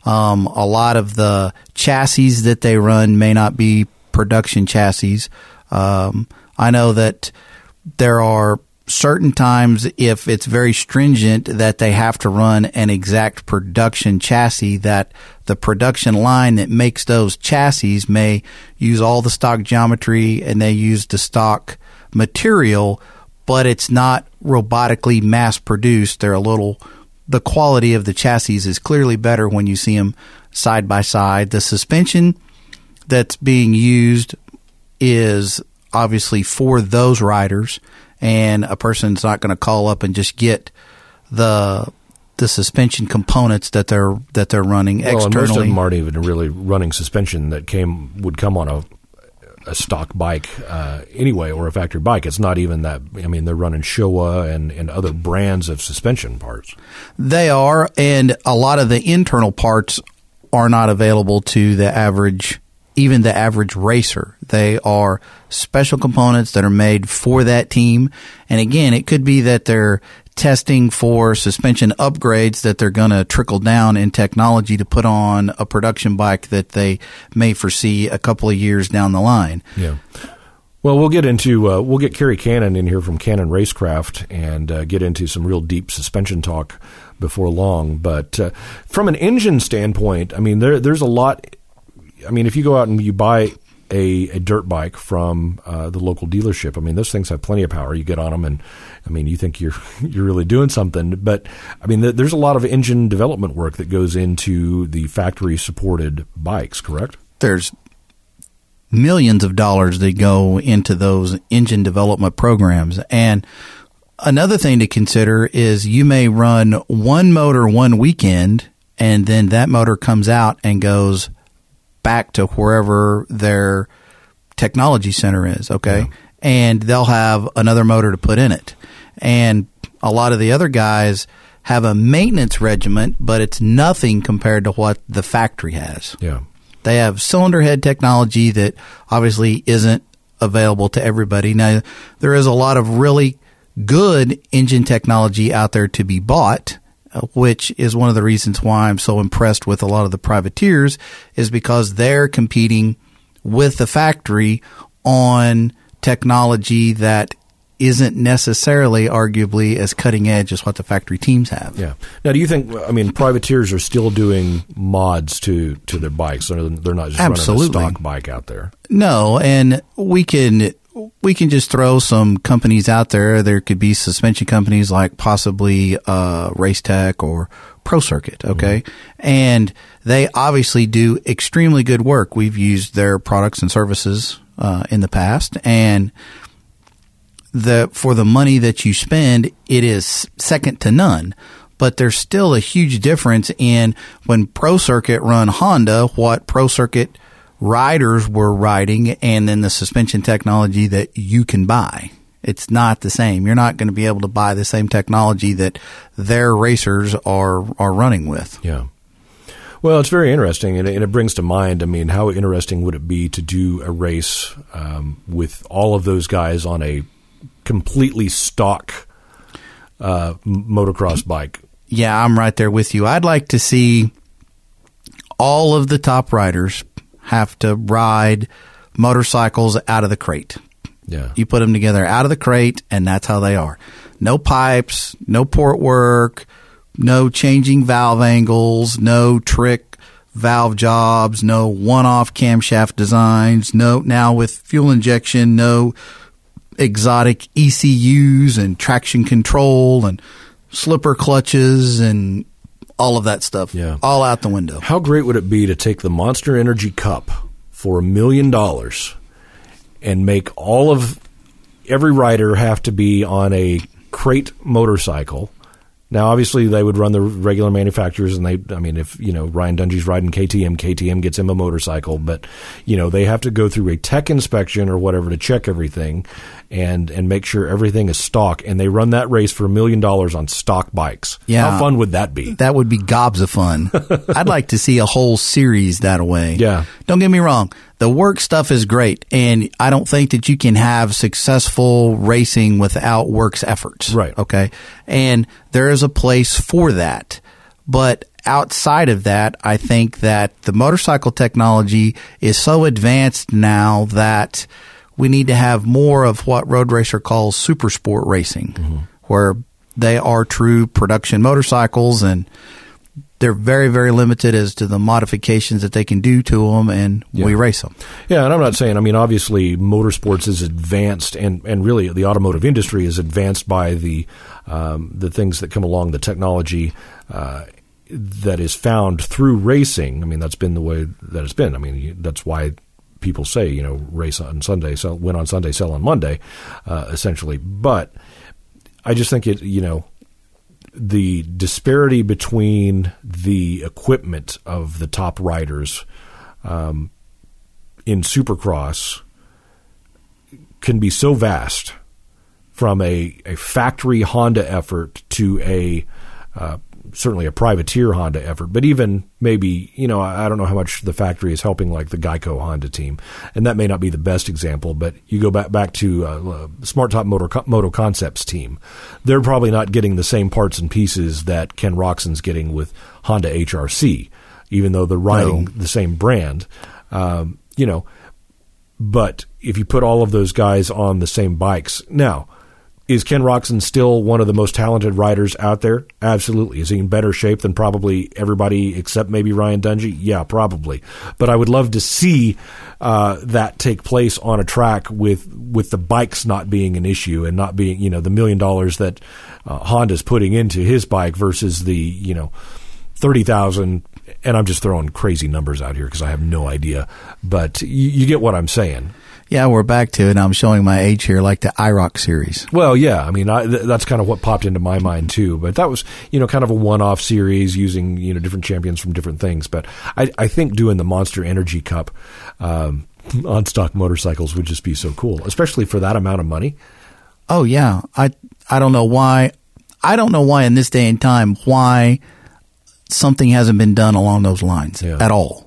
Um, a lot of the chassis that they run may not be production chassis. Um, I know that there are certain times if it's very stringent that they have to run an exact production chassis that the production line that makes those chassis may use all the stock geometry and they use the stock material but it's not robotically mass produced. They're a little the quality of the chassis is clearly better when you see them side by side. The suspension that's being used is obviously for those riders and a person's not going to call up and just get the the suspension components that they're that they're running well, externally. most of them aren't even really running suspension that came would come on a a stock bike uh, anyway or a factory bike. It's not even that. I mean, they're running Showa and, and other brands of suspension parts. They are, and a lot of the internal parts are not available to the average even the average racer. They are special components that are made for that team. And again, it could be that they're testing for suspension upgrades that they're going to trickle down in technology to put on a production bike that they may foresee a couple of years down the line. Yeah. Well, we'll get into uh, we'll get Kerry Cannon in here from Cannon Racecraft and uh, get into some real deep suspension talk before long. But uh, from an engine standpoint, I mean, there there's a lot I mean, if you go out and you buy a, a dirt bike from uh, the local dealership, I mean, those things have plenty of power. You get on them, and I mean, you think you're (laughs) you're really doing something. But I mean, th- there's a lot of engine development work that goes into the factory supported bikes. Correct? There's millions of dollars that go into those engine development programs, and another thing to consider is you may run one motor one weekend, and then that motor comes out and goes back to wherever their technology center is, okay? Yeah. And they'll have another motor to put in it. And a lot of the other guys have a maintenance regiment, but it's nothing compared to what the factory has. Yeah. They have cylinder head technology that obviously isn't available to everybody. Now, there is a lot of really good engine technology out there to be bought which is one of the reasons why I'm so impressed with a lot of the privateers, is because they're competing with the factory on technology that isn't necessarily arguably as cutting edge as what the factory teams have. Yeah. Now, do you think? I mean, privateers are still doing mods to to their bikes. They're, they're not just Absolutely. running a stock bike out there. No, and we can we can just throw some companies out there. There could be suspension companies like possibly uh, Race Tech or Pro Circuit, okay? Mm-hmm. And they obviously do extremely good work. We've used their products and services uh, in the past, and the for the money that you spend, it is second to none. But there's still a huge difference in when Pro Circuit run Honda, what Pro Circuit riders were riding and then the suspension technology that you can buy. It's not the same. You're not going to be able to buy the same technology that their racers are are running with. Yeah. Well, it's very interesting, and it, brings to mind. I mean, how interesting would it be to do a race um, with all of those guys on a completely stock uh, motocross bike? yeah, I'm right there with you. I'd like to see all of the top riders have to ride motorcycles out of the crate. Yeah. You put them together out of the crate, and that's how they are. No pipes, no port work, no changing valve angles, no trick valve jobs, no one off camshaft designs, no, now with fuel injection, no exotic ECUs and traction control and slipper clutches and all of that stuff. Yeah. All out the window. How great would it be to take the Monster Energy Cup for a million dollars and make all of every rider have to be on a crate motorcycle? Now, obviously, they would run the regular manufacturers, and they, I mean, if, you know, Ryan Dungey's riding KTM, KTM gets him a motorcycle, but, you know, they have to go through a tech inspection or whatever to check everything and, and make sure everything is stock, and they run that race for a million dollars on stock bikes. Yeah. How fun would that be? That would be gobs of fun. (laughs) I'd like to see a whole series that way. Yeah. Don't get me wrong. The work stuff is great, and I don't think that you can have successful racing without works efforts. Right. Okay. And there is a place for that. But outside of that, I think that the motorcycle technology is so advanced now that we need to have more of what Road Racer calls super sport racing, where they are true production motorcycles and they're very, very limited as to the modifications that they can do to them, and we race them. Yeah, and I'm not saying. I mean, obviously, motorsports is advanced, and, and really the automotive industry is advanced by the um, the things that come along, the technology uh, that is found through racing. I mean, that's been the way that it's been. I mean, that's why people say, you know, race on Sunday, sell, win on Sunday, sell on Monday, uh, essentially. But I just think it, you know, the disparity between the equipment of the top riders um, in Supercross can be so vast from a, a factory Honda effort to a uh, certainly a privateer Honda effort, but even maybe you know I I don't know how much the factory is helping like the Geico Honda team, and that may not be the best example. But you go back back to uh, Smart Top Motor Moto Concepts team, they're probably not getting the same parts and pieces that Ken Roczen's getting with Honda HRC, even though they're riding No. the same brand. Um, you know, but if you put all of those guys on the same bikes, now is Ken Roczen still one of the most talented riders out there? Absolutely. Is he in better shape than probably everybody except maybe Ryan Dungey? Yeah, probably. But I would love to see uh, that take place on a track with with the bikes not being an issue and not being you know the million dollars that uh, Honda's putting into his bike versus the you know thirty thousand. And I'm just throwing crazy numbers out here because I have no idea. But you, you get what I'm saying. Yeah, we're back to it. I'm showing my age here, like the IROC series. Well, yeah, I mean, I, th- that's kind of what popped into my mind too. But that was, you know, kind of a one-off series using you know different champions from different things. But I, I think doing the Monster Energy Cup um, (laughs) on stock motorcycles would just be so cool, especially for that amount of money. Oh yeah, I I don't know why. I don't know why in this day and time why something hasn't been done along those lines Yeah. at all.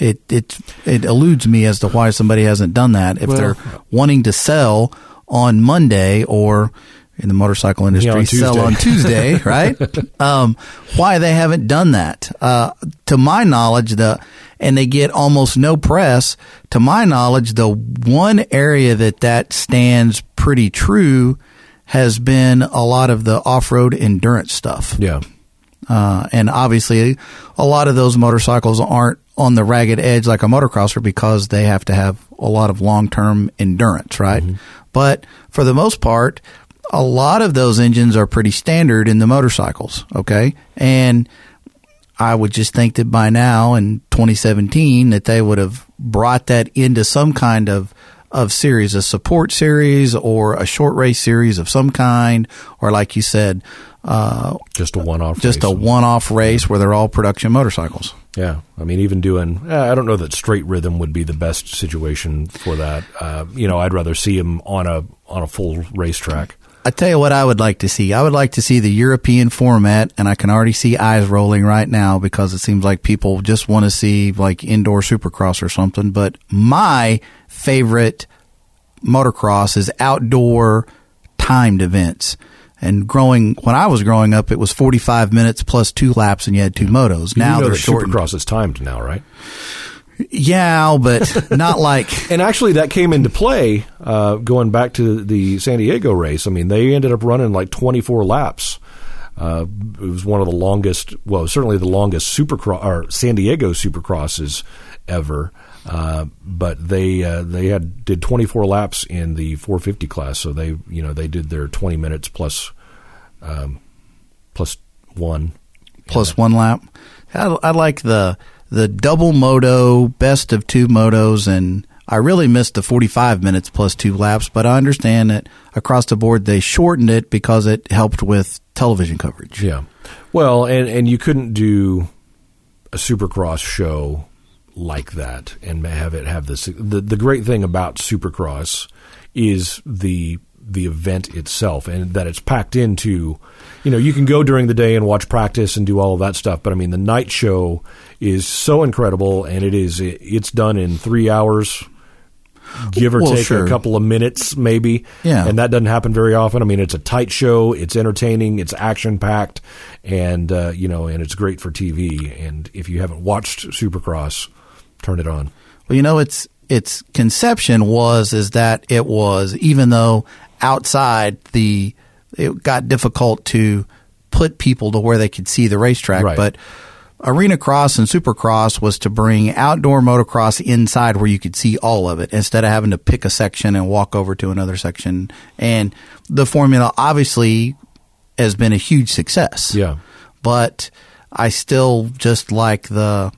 It it it eludes me as to why somebody hasn't done that. If Well- they're wanting to sell on Monday or in the motorcycle industry on sell on Tuesday, (laughs) right? um, why they haven't done that? Uh, to my knowledge, the and they get almost no press. To my knowledge, the one area that that stands pretty true has been a lot of the off-road endurance stuff. Yeah, Uh, and obviously, a lot of those motorcycles aren't on the ragged edge like a motocrosser because they have to have a lot of long term endurance, right? But for the most part, a lot of those engines are pretty standard in the motorcycles, okay? And I would just think that by now in 2017 that they would have brought that into some kind of of series, a support series or a short race series of some kind, or like you said, uh, just a one-off. just a race. one-off race where they're all production motorcycles. Yeah, I mean, even doing, eh, I don't know that straight rhythm would be the best situation for that. Uh, you know, I'd rather see him on a on a full racetrack. I tell you what, I would like to see. I would like to see the European format, and I can already see eyes rolling right now because it seems like people just want to see like indoor supercross or something. But my favorite motocross is outdoor timed events. And growing when I was growing up, it was 45 minutes plus two laps, and you had two motos. You Now know they're that. Supercross is timed now, right? Yeah, but (laughs) not like And actually, that came into play uh, going back to the San Diego race. I mean, they ended up running like 24 laps. Uh, it was one of the longest, well, certainly the longest Supercross or San Diego Supercrosses ever. Uh, but they uh, they had did 24 laps in the 450 class, so they you know they did their 20 minutes plus um, plus one. plus one lap. I, I like the the double moto, best of two motos, and I really missed the 45 minutes plus two laps. But I understand that across the board they shortened it because it helped with television coverage. Yeah. Well, and and you couldn't do a Supercross show like that and have it have this. The the great thing about Supercross is the the event itself and that it's packed into you know you can go during the day and watch practice and do all of that stuff but i mean the night show is so incredible and it is it's done in 3 hours give or Well, take sure. a couple of minutes maybe Yeah. and that doesn't happen very often i mean it's a tight show it's entertaining it's action packed and uh, you know and it's great for tv and if you haven't watched supercross turn it on Well, you know, its its conception was is that it was even though outside the it got difficult to put people to where they could see the racetrack, Right. but Arena Cross and Supercross was to bring outdoor motocross inside where you could see all of it instead of having to pick a section and walk over to another section. And the formula obviously has been a huge success. Yeah. But I still just like the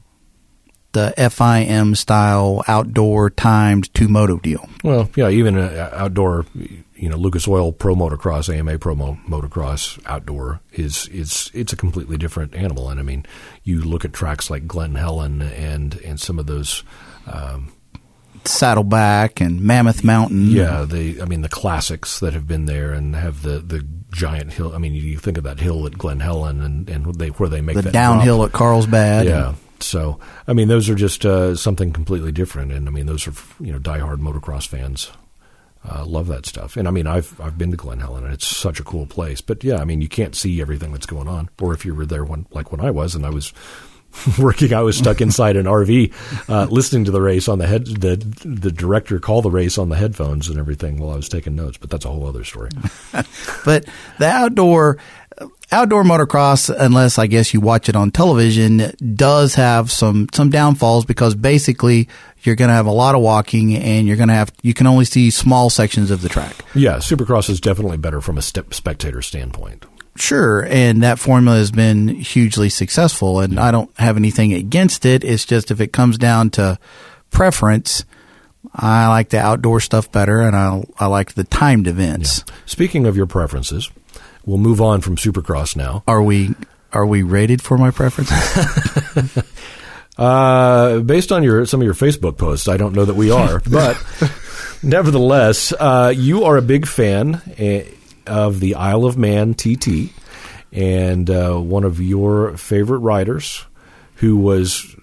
the FIM style outdoor timed two moto deal. Well, yeah, even uh, outdoor, you know, Lucas Oil Pro Motocross, AMA Pro Mo- Motocross outdoor is it's it's a completely different animal. And I mean, you look at tracks like Glen Helen and and some of those, um, Saddleback and Mammoth Mountain. yeah, the I mean the classics that have been there and have the the giant hill. I mean, you think of that hill at Glen Helen and and they where they make The that downhill drop. at Carlsbad. Yeah. So, I mean, those are just uh, something completely different, and I mean, those are you know diehard motocross fans uh, love that stuff. And I mean, I've I've been to Glen Helen, and it's such a cool place. But yeah, I mean, you can't see everything that's going on. Or if you were there when like when I was, and I was (laughs) working, I was stuck inside an RV uh, listening to the race on the head. The the director called the race on the headphones and everything while I was taking notes. But that's a whole other story. (laughs) But the outdoor outdoor motocross, unless I guess you watch it on television, does have some some downfalls because basically you're going to have a lot of walking and you're going to have you can only see small sections of the track. yeah, Supercross is definitely better from a step spectator standpoint. Sure, and that formula has been hugely successful, and I don't have anything against it. It's just if it comes down to preference, I like the outdoor stuff better, and I I like the timed events. Speaking of your preferences, we'll move on from Supercross now. Are we are we rated for my preferences? (laughs) Uh, based on your some of your Facebook posts, I don't know that we are, but (laughs) nevertheless, uh, you are a big fan eh, of the Isle of Man TT, and uh, one of your favorite riders, who was.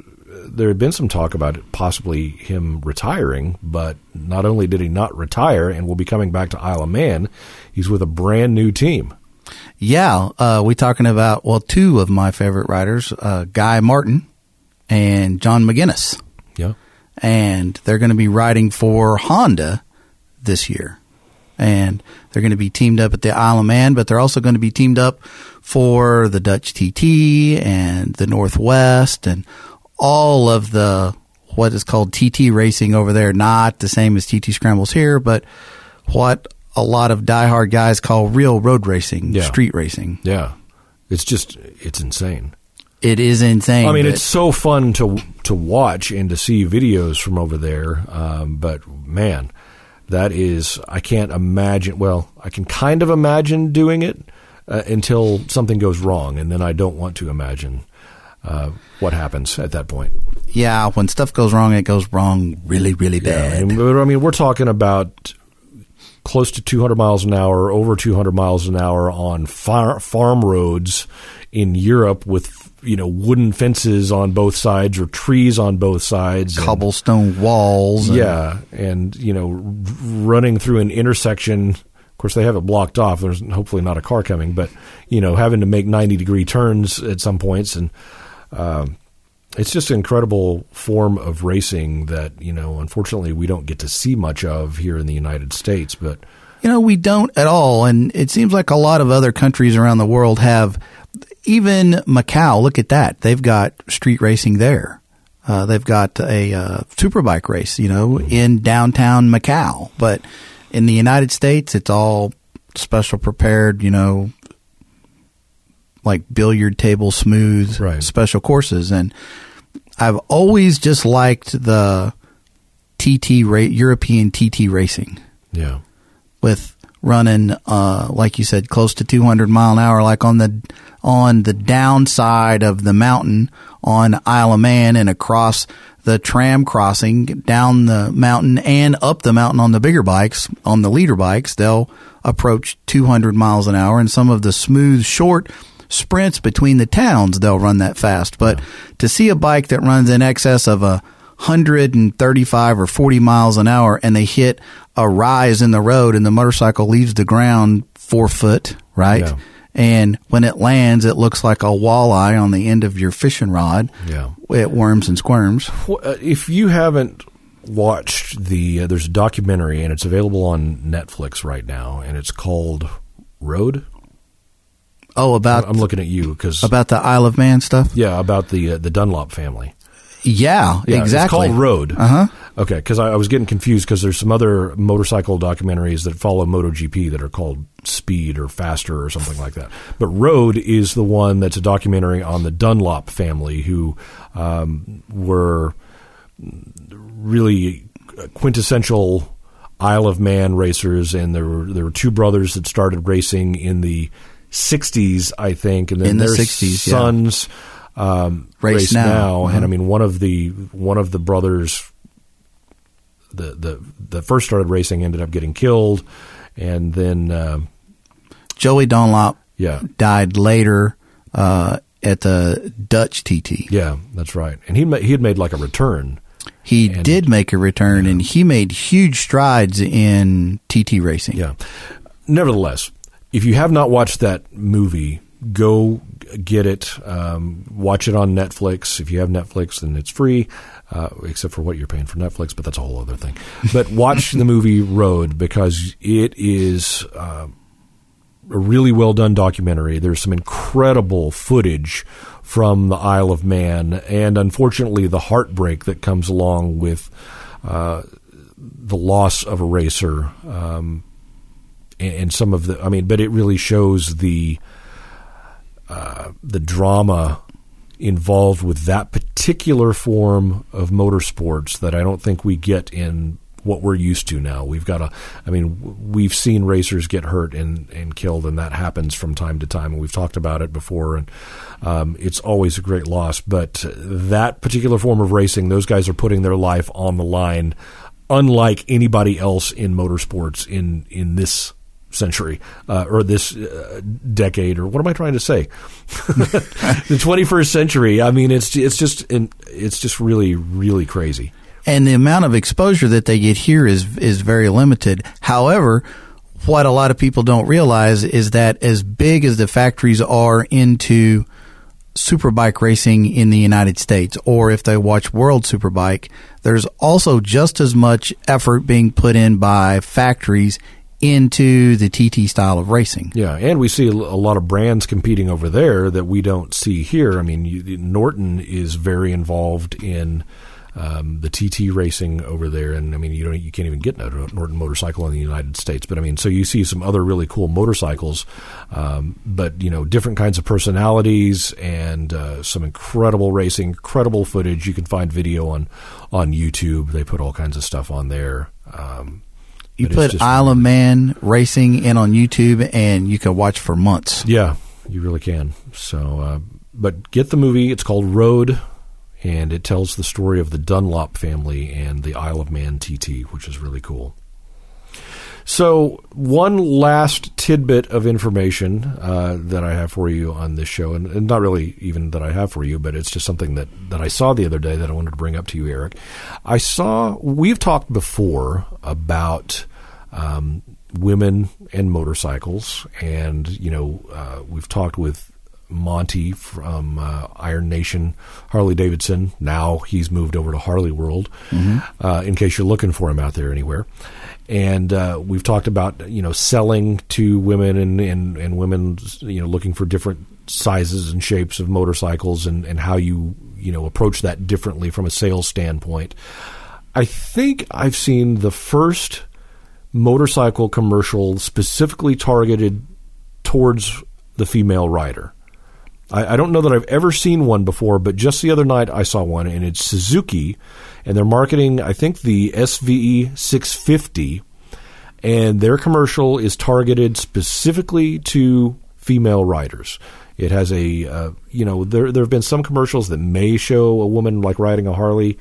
There had been some talk about it, possibly him retiring, but not only did he not retire and will be coming back to Isle of Man, he's with a brand new team. yeah, uh, we talking about well, two of my favorite writers, uh, Guy Martin and John McGuinness. Yeah. and they're going to be riding for Honda this year. And they're going to be teamed up at the Isle of Man, but they're also going to be teamed up for the Dutch TT and the Northwest and all of the what is called TT racing over there. Not the same as TT scrambles here, but what a lot of diehard guys call real road racing, Yeah. street racing. Yeah. It's just, it's insane. It is insane. I mean, it's so fun to to watch and to see videos from over there. Um, but man, that is I can't imagine. Well, I can kind of imagine doing it uh, until something goes wrong, and then I don't want to imagine uh, what happens at that point. yeah, when stuff goes wrong, it goes wrong really, really Yeah, bad. and, I mean, we're talking about close to 200 miles an hour, over 200 miles an hour on far, farm roads in Europe with you know wooden fences on both sides or trees on both sides. and- cobblestone walls. and- yeah, and you know, running through an intersection Of course, they have it blocked off. There's hopefully not a car coming, but you know, having to make 90 degree turns at some points, and um, it's just an incredible form of racing that you know, unfortunately, we don't get to see much of here in the United States. But You know, we don't at all. And it seems like a lot of other countries around the world have, even Macau, look at that. They've got street racing there. Uh, they've got a uh, superbike race, you know, in downtown Macau. But in the United States, it's all special prepared, you know, like billiard table smooth Right. special courses. And I've always just liked the TT ra- European TT racing yeah, with running, uh, like you said, close to 200 mile an hour, like on the on the downside of the mountain on Isle of Man and across the tram crossing down the mountain and up the mountain on the bigger bikes, on the liter bikes, they'll approach 200 miles an hour. And some of the smooth, short sprints between the towns, they'll run that fast. But to see a bike that runs in excess of a 135 or 40 miles an hour and they hit a rise in the road and the motorcycle leaves the ground four foot, right? Yeah. And when it lands, it looks like a walleye on the end of your fishing rod. Yeah. It worms and squirms. Uh, if you haven't watched the, uh, there's a documentary and it's available on Netflix right now, and it's called Road. Oh, about I'm looking at you because about the Isle of Man stuff. yeah, about the uh, the Dunlop family. Yeah, Yeah, exactly. It's called Road. Uh huh. Okay, because I, I was getting confused because there's some other motorcycle documentaries that follow MotoGP that are called Speed or Faster or something like that. But Road is the one that's a documentary on the Dunlop family who um, were really quintessential Isle of Man racers, and there were there were two brothers that started racing in the '60s, I think, and then In the their 60s, yeah. Um, Race race, now. now, and Uh-huh. I mean one of the one of the brothers the the the first started racing ended up getting killed, and then um Joey Dunlop yeah died later uh, at the Dutch TT. yeah that's right, and he ma- he had made like a return. He And- did make a return, and he made huge strides in TT racing. Yeah. Nevertheless, if you have not watched that movie, go get it. Um, watch it on Netflix. If you have Netflix, then it's free, uh, except for what you're paying for Netflix, but that's a whole other thing. But (laughs) watch the movie Road because it is uh, a really well done documentary. There's some incredible footage from the Isle of Man, and unfortunately, the heartbreak that comes along with uh, the loss of a racer. Um, and, and some of the, I mean, but it really shows the the drama involved with that particular form of motorsports that I don't think we get in what we're used to now. We've got a, I mean, we've seen racers get hurt and, and killed, and that happens from time to time, and we've talked about it before, and um, it's always a great loss. But that particular form of racing, those guys are putting their life on the line, unlike anybody else in motorsports in in this century uh, or this uh, decade or what am I trying to say? (laughs) the 21st century. I mean, it's it's just it's just really really crazy. and the amount of exposure that they get here is is very limited. However, what a lot of people don't realize is that as big as the factories are into superbike racing in the United States, or if they watch World Superbike, there's also just as much effort being put in by factories into the TT style of racing. Yeah, and we see a lot of brands competing over there that we don't see here. I mean, you, Norton is very involved in um, the TT racing over there, and I mean, you don't you can't even get a Norton motorcycle in the United States. But I mean, so you see some other really cool motorcycles, um, but you know, different kinds of personalities and uh, some incredible racing, incredible footage. You can find video on on YouTube. They put all kinds of stuff on there. Um, You put Isle of Man racing in on YouTube, and you can watch for months. Yeah, you really can. So, uh, but get the movie. It's called Road, and it tells the story of the Dunlop family and the Isle of Man TT, which is really cool. So, one last tidbit of information uh, that I have for you on this show, and, and not really even that I have for you, but it's just something that, that I saw the other day that I wanted to bring up to you, Eric. I saw, we've talked before about um, women and motorcycles, and you know uh, we've talked with Monty from uh, Iron Nation, Harley Davidson. Now he's moved over to Harley World. Uh, in case you're looking for him out there anywhere, and uh, we've talked about you know selling to women and, and and women you know looking for different sizes and shapes of motorcycles and and how you you know approach that differently from a sales standpoint. I think I've seen the first motorcycle commercial specifically targeted towards the female rider. I, I don't know that I've ever seen one before, but just the other night I saw one, and it's Suzuki, and they're marketing, I think, the SVE 650, and their commercial is targeted specifically to female riders. It has a, uh, you know, there there have been some commercials that may show a woman like riding a Harley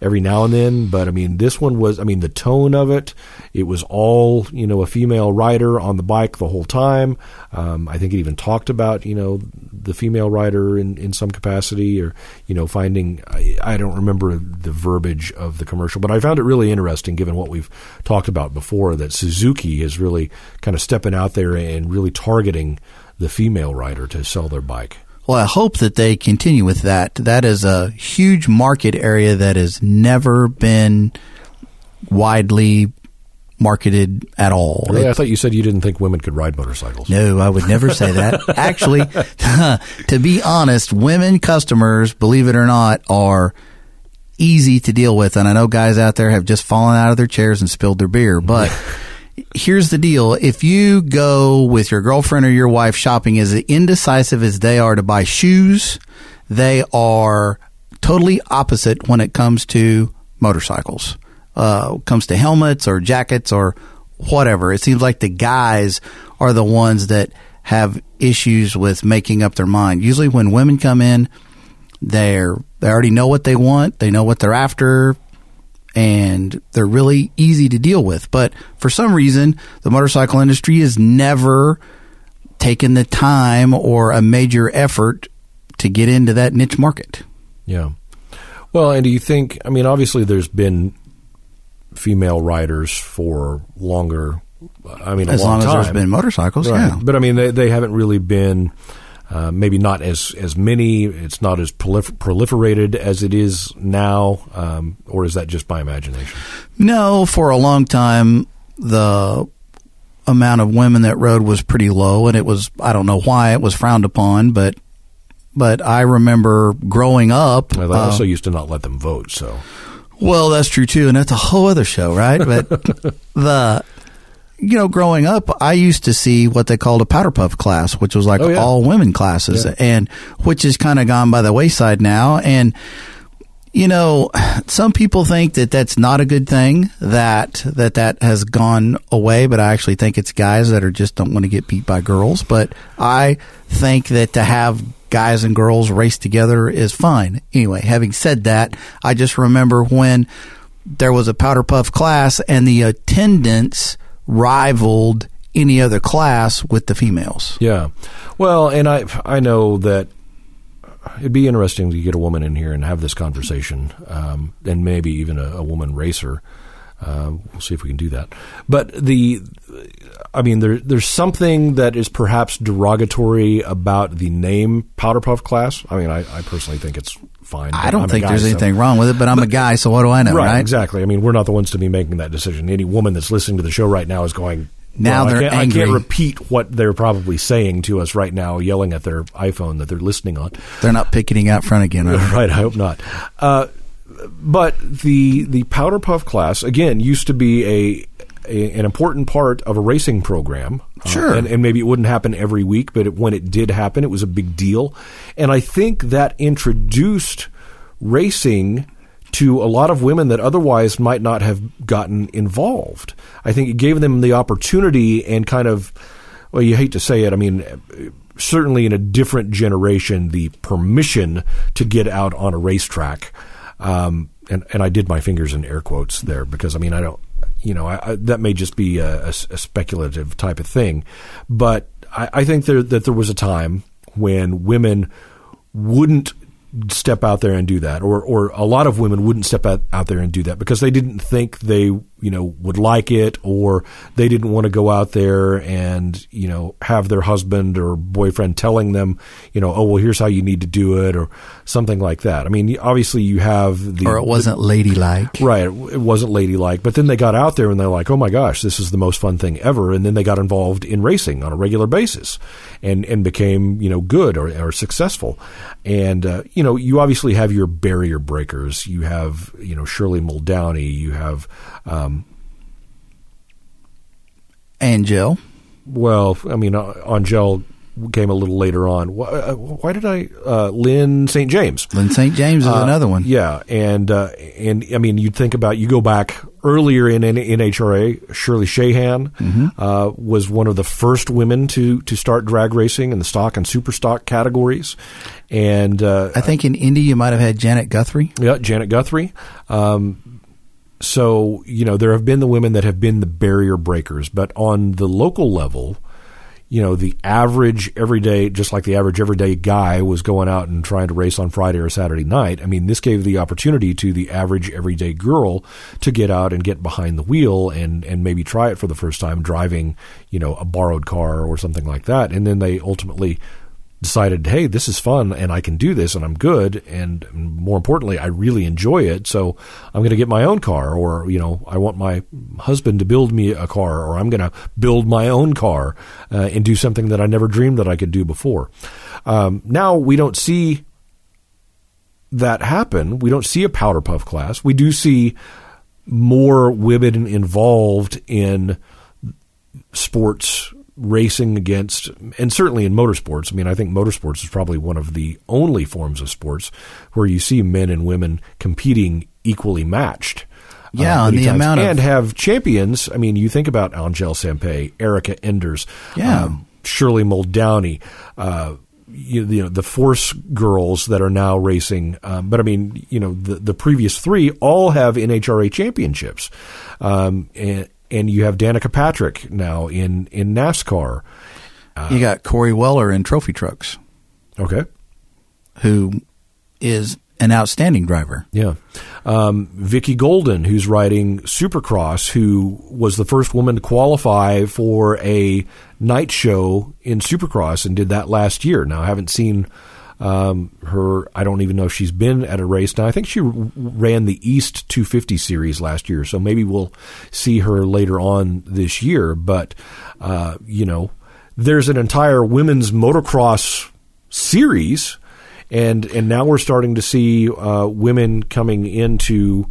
every now and then, but I mean, this one was, I mean, the tone of it, it was all, you know, a female rider on the bike the whole time. Um, I think it even talked about, you know, the female rider in, in some capacity or, you know, finding, I, I don't remember the verbiage of the commercial, but I found it really interesting given what we've talked about before that Suzuki is really kind of stepping out there and really targeting the female rider to sell their bike. Well, I hope that they continue with that. That is a huge market area that has never been widely marketed at all. Really? I thought you said you didn't think women could ride motorcycles. No, I would never say that. (laughs) Actually, (laughs) to be honest, women customers, believe it or not, are easy to deal with. And I know guys out there have just fallen out of their chairs and spilled their beer, but (laughs) here's the deal. If you go with your girlfriend or your wife shopping as indecisive as they are to buy shoes, they are totally opposite when it comes to motorcycles. Uh, comes to helmets or jackets or whatever. It seems like the guys are the ones that have issues with making up their mind. Usually when women come in, they're, they already know what they want. They know what they're after and they're really easy to deal with. But for some reason, the motorcycle industry has never taken the time or a major effort to get into that niche market. Yeah. Well, and do you think, I mean, obviously there's been female riders for longer, I mean, as long, long, as time. there's been motorcycles, Right. yeah. But I mean, they, they haven't really been. Uh, maybe not as as many. It's not as prolif- proliferated as it is now, um, or is that just my imagination? No, for a long time, the amount of women that rode was pretty low, and it was I don't know why it was frowned upon, but but I remember growing up. Well, they uh, also used to not let them vote. So Well, that's true too, and that's a whole other show, right? But (laughs) the you know, growing up, I used to see what they called a powder puff class, which was like Oh, yeah. all women classes, Yeah. and which has kind of gone by the wayside now. And you know, some people think that that's not a good thing that that that has gone away, but I actually think it's guys that are just don't want to get beat by girls. But I think that to have guys and girls race together is fine. Anyway, having said that, I just remember when there was a powder puff class and the attendance rivaled any other class with the females. yeah, well, and I I know that it'd be interesting to get a woman in here and have this conversation, um, and maybe even a, a woman racer. Uh, we'll see if we can do that. But the, I mean, there, there's something that is perhaps derogatory about the name Powder Puff class. I mean, I, I personally think it's fine. I don't I'm think guy, there's so- anything wrong with it, but I'm a guy, so what do I know, right, right? exactly. I mean, we're not the ones to be making that decision. Any woman that's listening to the show right now is going. Now well, they're I can't, I can't repeat what they're probably saying to us right now, yelling at their iPhone that they're listening on. They're not picketing out front again. (laughs) Right, I hope not. Uh, but the the powder puff class again used to be a, a an important part of a racing program. Uh, Sure. and, and maybe it wouldn't happen every week, but it, when it did happen, it was a big deal. And I think that introduced racing to a lot of women that otherwise might not have gotten involved. I think it gave them the opportunity and kind of, well, you hate to say it. I mean, certainly in a different generation, the permission to get out on a racetrack. Um, and, and I did my fingers in air quotes there because I mean, I don't, you know, I, I, that may just be a speculative type of thing. But I, I think there, that there was a time when women wouldn't step out there and do that, or or a lot of women wouldn't step out, out there and do that because they didn't think they you know, would like it, or they didn't want to go out there and, you know, have their husband or boyfriend telling them, you know, oh, well, here's how you need to do it, or something like that. I mean, obviously you have the. Or it wasn't the, ladylike. Right. It wasn't ladylike. But then they got out there and they're like, oh my gosh, this is the most fun thing ever. And then they got involved in racing on a regular basis and, and became, you know, good or, or successful. And, uh, you know, you obviously have your barrier breakers. You have, you know, Shirley Muldowney. You have, um, Angelle. Well, I mean, uh, Angelle came a little later on. Why, uh, why did I? Uh, Lyn St. James. Lyn St. James is Uh, another one. Yeah, and uh, and I mean, you'd think about you go back earlier in, in NHRA. Shirley Shahan Mm-hmm. uh, was one of the first women to to start drag racing in the stock and super stock categories, and uh, I think in Indy you might have had Janet Guthrie. yeah, Janet Guthrie. Um, so you know there have been the women that have been the barrier breakers, but on the local level, you know the average everyday, just like the average everyday guy was going out and trying to race on Friday or Saturday night. I mean, this gave the opportunity to the average everyday girl to get out and get behind the wheel and and maybe try it for the first time driving, you know, a borrowed car or something like that, and then they ultimately decided, hey, this is fun and I can do this and I'm good. And more importantly, I really enjoy it. So I'm going to get my own car or, you know, I want my husband to build me a car or I'm going to build my own car uh, and do something that I never dreamed that I could do before. Um, now we don't see that happen. We don't see a powder puff class. We do see more women involved in sports racing against, and certainly in motorsports. I mean, I think motorsports is probably one of the only forms of sports where you see men and women competing equally matched. Yeah, uh, and the times. amount of- and have champions. I mean, you think about Angelle Sampey, Erica Enders, Yeah. um, Shirley Muldowney, uh, you, you know the Force girls that are now racing. Um, but I mean, you know, the the previous three all have NHRA championships, um, and and you have Danica Patrick now in in NASCAR. you got Corey Weller in trophy trucks, Okay, who is an outstanding driver. Yeah. Um, Vicki Golden, who's riding Supercross, who was the first woman to qualify for a night show in Supercross and did that last year. Now, I haven't seen um, her. I don't even know if she's been at a race. Now, I think she ran the East 250 series last year, so maybe we'll see her later on this year. But, uh, you know, there's an entire women's motocross series and and now we're starting to see uh, women coming into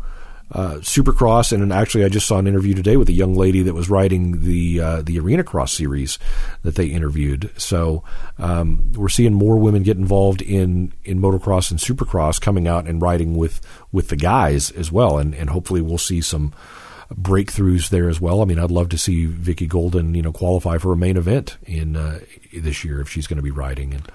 uh, Supercross, and actually, I just saw an interview today with a young lady that was riding the uh, the Arenacross series that they interviewed. So um, we're seeing more women get involved in in motocross and Supercross, coming out and riding with with the guys as well, and and hopefully we'll see some breakthroughs there as well. I mean, I'd love to see Vicki Golden, you know, qualify for a main event in uh, this year if she's going to be riding, and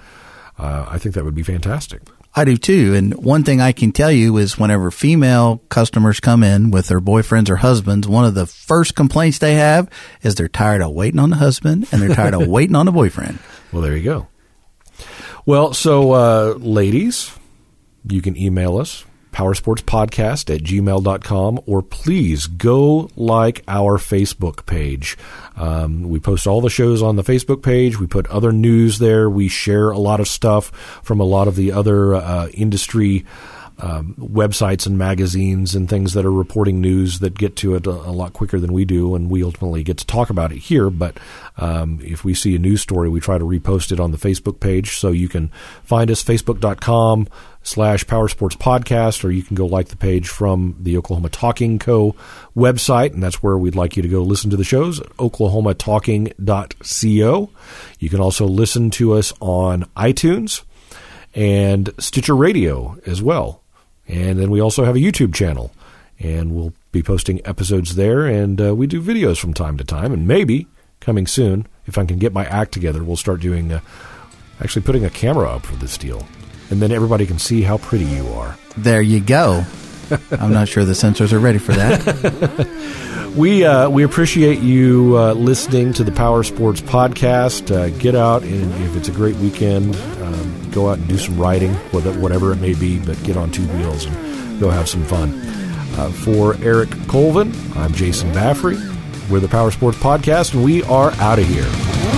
uh, I think that would be fantastic. I do too. And one thing I can tell you is whenever female customers come in with their boyfriends or husbands, one of the first complaints they have is they're tired of waiting on the husband and they're tired of (laughs) waiting on the boyfriend. Well, there you go. Well, so uh, ladies, you can email us powersportspodcast at gmail.com or please go like our facebook page. Um, we post all the shows on the facebook page. We put other news there. We share a lot of stuff from a lot of the other uh, industry um, websites and magazines and things that are reporting news that get to it a, a lot quicker than we do, and we ultimately get to talk about it here. But um, if we see a news story, we try to repost it on the Facebook page, so you can find us facebook.com slash powersports Podcast, or you can go like the page from the Oklahoma Talking Co. website, and that's where we'd like you to go listen to the shows, oklahomatalking.co. You can also listen to us on iTunes and Stitcher Radio as well. And then we also have a YouTube channel, and we'll be posting episodes there. And uh, we do videos from time to time, and maybe coming soon, if I can get my act together, we'll start doing uh, actually putting a camera up for this deal, and then everybody can see how pretty you are. There you go. I'm not sure the censors are ready for that. (laughs) We uh, we appreciate you uh, listening to the Power Sports podcast. Uh, get out and if it's a great weekend, um, go out and do some riding, whatever it may be. But get on two wheels and go have some fun. Uh, for Eric Colvin, I'm Jason Baffrey. We're the Power Sports Podcast, and we are out of here.